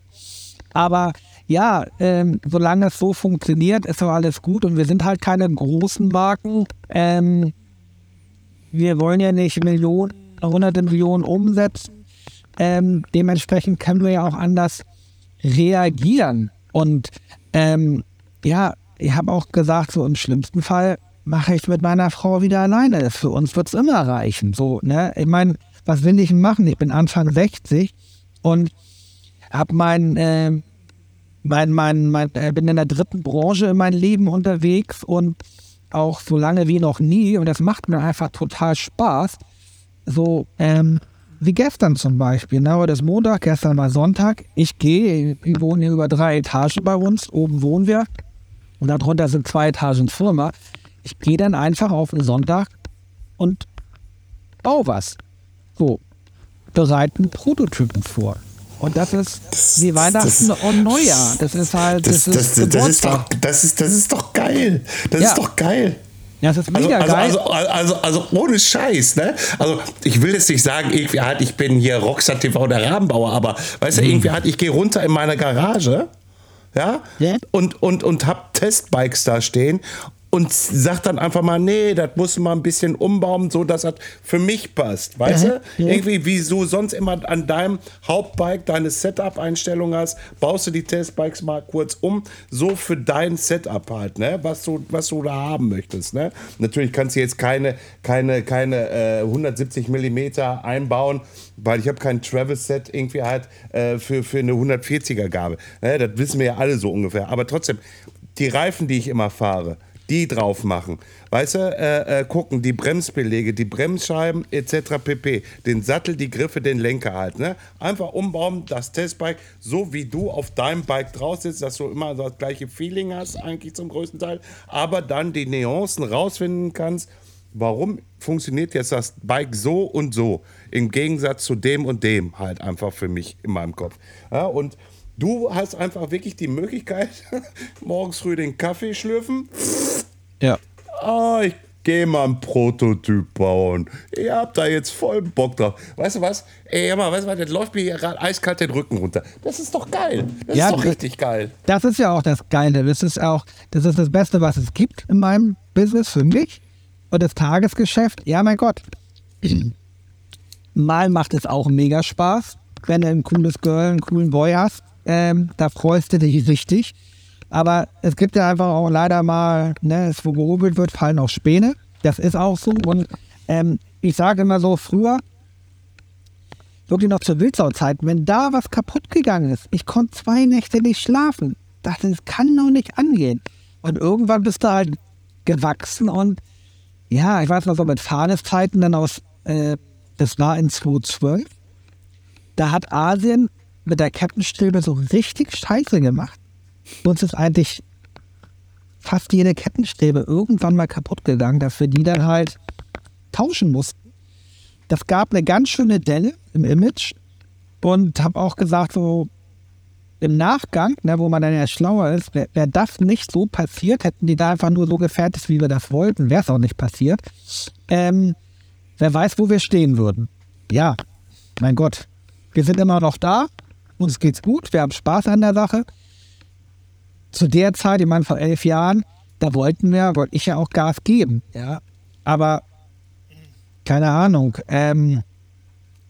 Aber ja, ähm, solange es so funktioniert, ist doch alles gut. Und wir sind halt keine großen Marken. Ähm, wir wollen ja nicht Millionen, hunderte Millionen umsetzen. Ähm, dementsprechend können wir ja auch anders reagieren. Und ähm, ja, ich habe auch gesagt, so im schlimmsten Fall mache ich mit meiner Frau wieder alleine. Für uns wird es immer reichen. So, ne? Ich meine, was will ich machen? Ich bin Anfang 60 und habe mein, ähm, mein, mein, mein, äh, bin in der dritten Branche in meinem Leben unterwegs und auch so lange wie noch nie. Und das macht mir einfach total Spaß. So, ähm, wie gestern zum Beispiel. Ne? Heute ist Montag, gestern war Sonntag. Ich gehe, wir wohnen hier über drei Etagen bei uns. Oben wohnen wir. Und darunter sind zwei Etagen Firma. Ich gehe dann einfach auf einen Sonntag und baue was. So, bereiten Prototypen vor. Und das ist wie Weihnachten und Neujahr. Das ist halt, das, Das, ist das, das, ist Geburtstag. doch, das, ist, das ist doch geil. Das Ja. ist doch geil. Ja, das ist Also, mega also, geil. also, also, also ohne Scheiß, ne? Also ich will jetzt nicht sagen, irgendwie halt, ich bin hier Rockstar TV der Rabenbauer, aber weißt Mhm. du, irgendwie halt, ich gehe runter in meine Garage, ja, Ja. und, und, und hab Testbikes da stehen und sag dann einfach mal, nee, das muss man ein bisschen umbauen, so dass das für mich passt, weißt Ja. du? Irgendwie, wie du sonst immer an deinem Hauptbike deine Setup-Einstellung hast, baust du die Testbikes mal kurz um, so für dein Setup halt, ne? Was du, was du da haben möchtest, ne? Natürlich kannst du jetzt keine, keine, keine äh, 170 Millimeter einbauen, weil ich habe kein Travel-Set irgendwie halt äh, für, für eine 140er Gabe. Ne? Das wissen wir ja alle so ungefähr. Aber trotzdem, die Reifen, die ich immer fahre, die drauf machen. Weißt du, äh, äh, gucken, die Bremsbeläge, die Bremsscheiben etc. pp. Den Sattel, die Griffe, den Lenker halt. Ne? Einfach umbauen, das Testbike, so wie du auf deinem Bike drauf sitzt, dass du immer das gleiche Feeling hast, eigentlich zum größten Teil, aber dann die Nuancen rausfinden kannst. Warum funktioniert jetzt das Bike so und so? Im Gegensatz zu dem und dem halt einfach für mich in meinem Kopf. Ja, und du hast einfach wirklich die Möglichkeit, *laughs* morgens früh den Kaffee schlürfen, ja. Ah, ich gehe mal einen Prototyp bauen. Ihr habt da jetzt voll Bock drauf. Weißt du was? Ey, mal, weißt du was? Das läuft mir hier gerade eiskalt den Rücken runter. Das ist doch geil. Das Ja, ist doch richtig geil. Das ist ja auch das Geile. Das ist auch, das ist das Beste, was es gibt in meinem Business für mich. Und das Tagesgeschäft, ja mein Gott. *clears throat* Mal macht es auch mega Spaß, wenn du ein cooles Girl, einen coolen Boy hast. Ähm, da freust du dich richtig. Aber es gibt ja einfach auch leider mal, ne, wo gehobelt wird, fallen auch Späne. Das ist auch so. Und ähm, ich sage immer so, früher, wirklich noch zur Wildsau-Zeit, wenn da was kaputt gegangen ist, ich konnte zwei Nächte nicht schlafen. Dachte, das kann doch nicht angehen. Und irgendwann bist du halt gewachsen und ja, ich weiß noch so mit Fahneszeiten dann aus, äh, das war in 2012, da hat Asien mit der Kettenstrebe so richtig Scheiße gemacht. Uns ist eigentlich fast jede Kettenstrebe irgendwann mal kaputt gegangen, dass wir die dann halt tauschen mussten. das gab eine ganz schöne Delle im Image und habe auch gesagt, so im Nachgang, ne, wo man dann ja schlauer ist, wäre wär das nicht so passiert, hätten die da einfach nur so gefertigt, wie wir das wollten, wäre es auch nicht passiert. Ähm, wer weiß, wo wir stehen würden. Ja, mein Gott, wir sind immer noch da, uns geht's gut, wir haben Spaß an der Sache. Zu der Zeit, ich meine vor elf Jahren, da wollten wir, wollte ich ja auch Gas geben, ja. Aber keine Ahnung, ähm,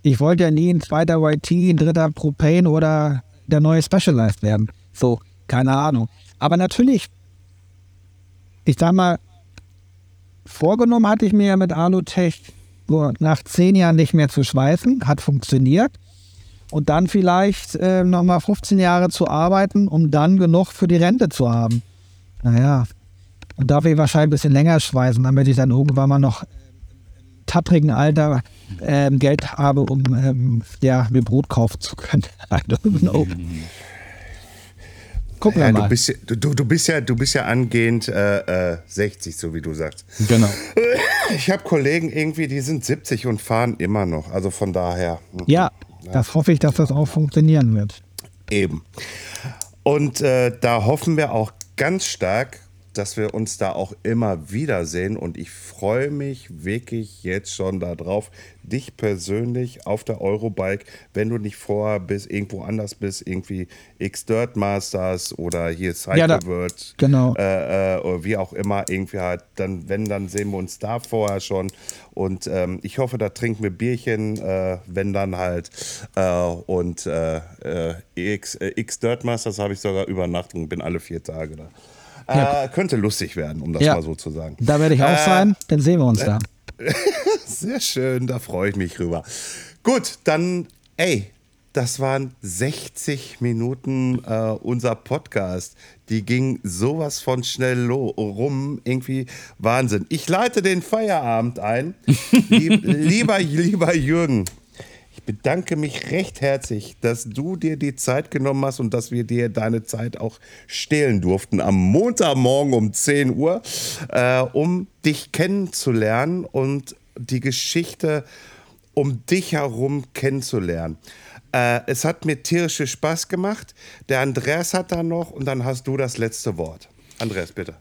ich wollte ja nie ein zweiter YT, ein dritter Propane oder der neue Specialized werden. So, keine Ahnung. Aber natürlich, ich sag mal, vorgenommen hatte ich mir ja mit Alutech so nach zehn Jahren nicht mehr zu schweißen, hat funktioniert. Und dann vielleicht äh, nochmal 15 Jahre zu arbeiten, um dann genug für die Rente zu haben. Naja, und darf ich wahrscheinlich ein bisschen länger schweißen, damit ich dann irgendwann mal noch tattrigen Alter ähm, Geld habe, um ähm, ja, mir Brot kaufen zu können. *laughs* I don't know. Gucken wir Ja, mal. du, bist, ja- du, du, bist ja, du bist ja angehend äh, äh, 60, so wie du sagst. Genau. Ich habe Kollegen irgendwie, die sind 70 und fahren immer noch. Also von daher. ja, das hoffe ich, dass das auch funktionieren wird. Eben. Und äh, da hoffen wir auch ganz stark, dass wir uns da auch immer wiedersehen. Und ich freue mich wirklich jetzt schon darauf, dich persönlich auf der Eurobike, wenn du nicht vorher bist, irgendwo anders bist, irgendwie X-Dirt Masters oder hier Cycle Ja, da- World, genau. äh, äh, oder wie auch immer, irgendwie halt, dann, wenn, dann sehen wir uns da vorher schon. Und ähm, ich hoffe, da trinken wir Bierchen, äh, wenn dann halt. Äh, und äh, äh, X, äh, X Dirt Masters habe ich sogar Übernachtung, bin alle vier Tage da. Äh, könnte lustig werden, um das Ja. mal so zu sagen. Da werde ich auch sein, dann sehen wir uns da. *laughs* Sehr schön, da freue ich mich rüber. Gut, dann, ey, das waren 60 Minuten äh, unser Podcast. Die ging sowas von schnell rum, irgendwie Wahnsinn. Ich leite den Feierabend ein. Lieb, *laughs* lieber, lieber Jürgen, ich bedanke mich recht herzlich, dass du dir die Zeit genommen hast und dass wir dir deine Zeit auch stehlen durften am Montagmorgen um 10 Uhr, äh, um dich kennenzulernen und die Geschichte um dich herum kennenzulernen. Äh, es hat mir tierische Spaß gemacht. Der Andreas hat da noch und dann hast du das letzte Wort. Andreas, bitte.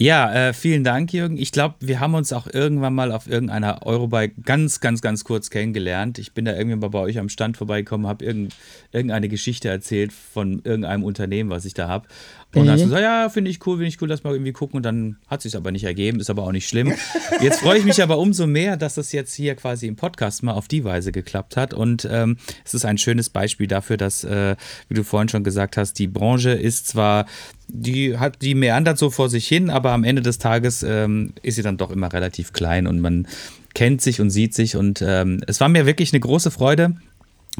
Ja, äh, vielen Dank, Jürgen. Ich glaube, wir haben uns auch irgendwann mal auf irgendeiner Eurobike ganz, ganz, ganz kurz kennengelernt. Ich bin da irgendwann mal bei euch am Stand vorbeigekommen, habe irgend, irgendeine Geschichte erzählt von irgendeinem Unternehmen, was ich da habe. Und dann hast du gesagt, ja, finde ich cool, finde ich cool, lass mal irgendwie gucken. Und dann hat sich aber nicht ergeben, ist aber auch nicht schlimm. Jetzt freue ich mich aber umso mehr, dass das jetzt hier quasi im Podcast mal auf die Weise geklappt hat. Und ähm, es ist ein schönes Beispiel dafür, dass, äh, wie du vorhin schon gesagt hast, die Branche ist zwar die hat die meandert so vor sich hin, aber am Ende des Tages ähm, ist sie dann doch immer relativ klein und man kennt sich und sieht sich und ähm, es war mir wirklich eine große Freude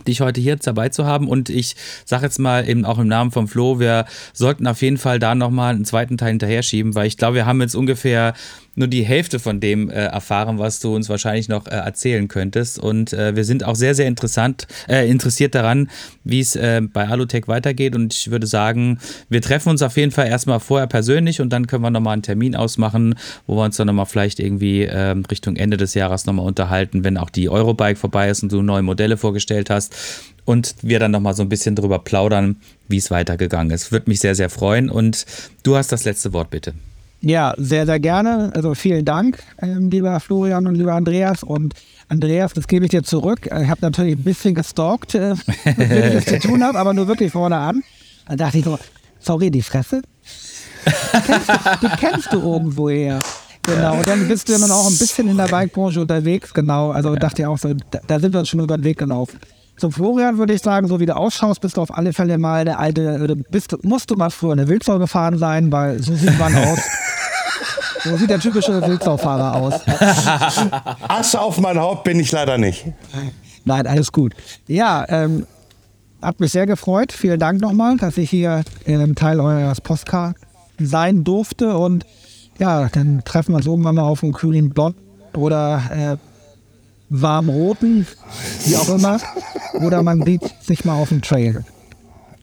dich heute hier dabei zu haben. Und ich sage jetzt mal eben auch im Namen von Flo, wir sollten auf jeden Fall da nochmal einen zweiten Teil hinterher schieben, weil ich glaube, wir haben jetzt ungefähr nur die Hälfte von dem äh, erfahren, was du uns wahrscheinlich noch äh, erzählen könntest und äh, wir sind auch sehr, sehr interessant, äh, interessiert daran, wie es äh, bei Alutech weitergeht und ich würde sagen, wir treffen uns auf jeden Fall erstmal vorher persönlich und dann können wir nochmal einen Termin ausmachen, wo wir uns dann nochmal vielleicht irgendwie ähm, Richtung Ende des Jahres nochmal unterhalten, wenn auch die Eurobike vorbei ist und du neue Modelle vorgestellt hast und wir dann nochmal so ein bisschen drüber plaudern, wie es weitergegangen ist. Würde mich sehr, sehr freuen und du hast das letzte Wort bitte. Ja, sehr, sehr gerne. Also vielen Dank, ähm, lieber Florian und lieber Andreas. Und Andreas, das gebe ich dir zurück. Ich habe natürlich ein bisschen gestalkt, äh, *laughs* was ich das zu tun habe, aber nur wirklich vorne an. Dann dachte ich so, sorry, die Fresse. Die kennst, du, die kennst du irgendwoher. Genau, und dann bist du dann auch ein bisschen in der Bike-Branche unterwegs, genau. Also dachte ich auch so, da, da sind wir uns schon über den Weg gelaufen. Zum Florian würde ich sagen, so wie du ausschaust, bist du auf alle Fälle mal der alte, oder bist, du- musst du mal früher eine Wildsau gefahren sein, weil so sieht man *laughs* aus. So sieht der typische Wildsaufahrer aus. *laughs* Asche auf mein Haupt bin ich leider nicht. Nein, alles gut. Ja, ähm, hat mich sehr gefreut. Vielen Dank nochmal, dass ich hier ähm, Teil eures Postcards sein durfte. Und ja, dann treffen wir uns irgendwann mal auf dem kühlen Blond oder äh, warmroten, wie auch immer. Oder man sieht sich mal auf dem Trail.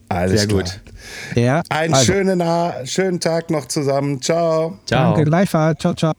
Alles Sehr klar. gut. Ja, Einen also, schönen, schönen Tag noch zusammen. Ciao. Ciao. Danke, gleichfalls. Ciao, ciao.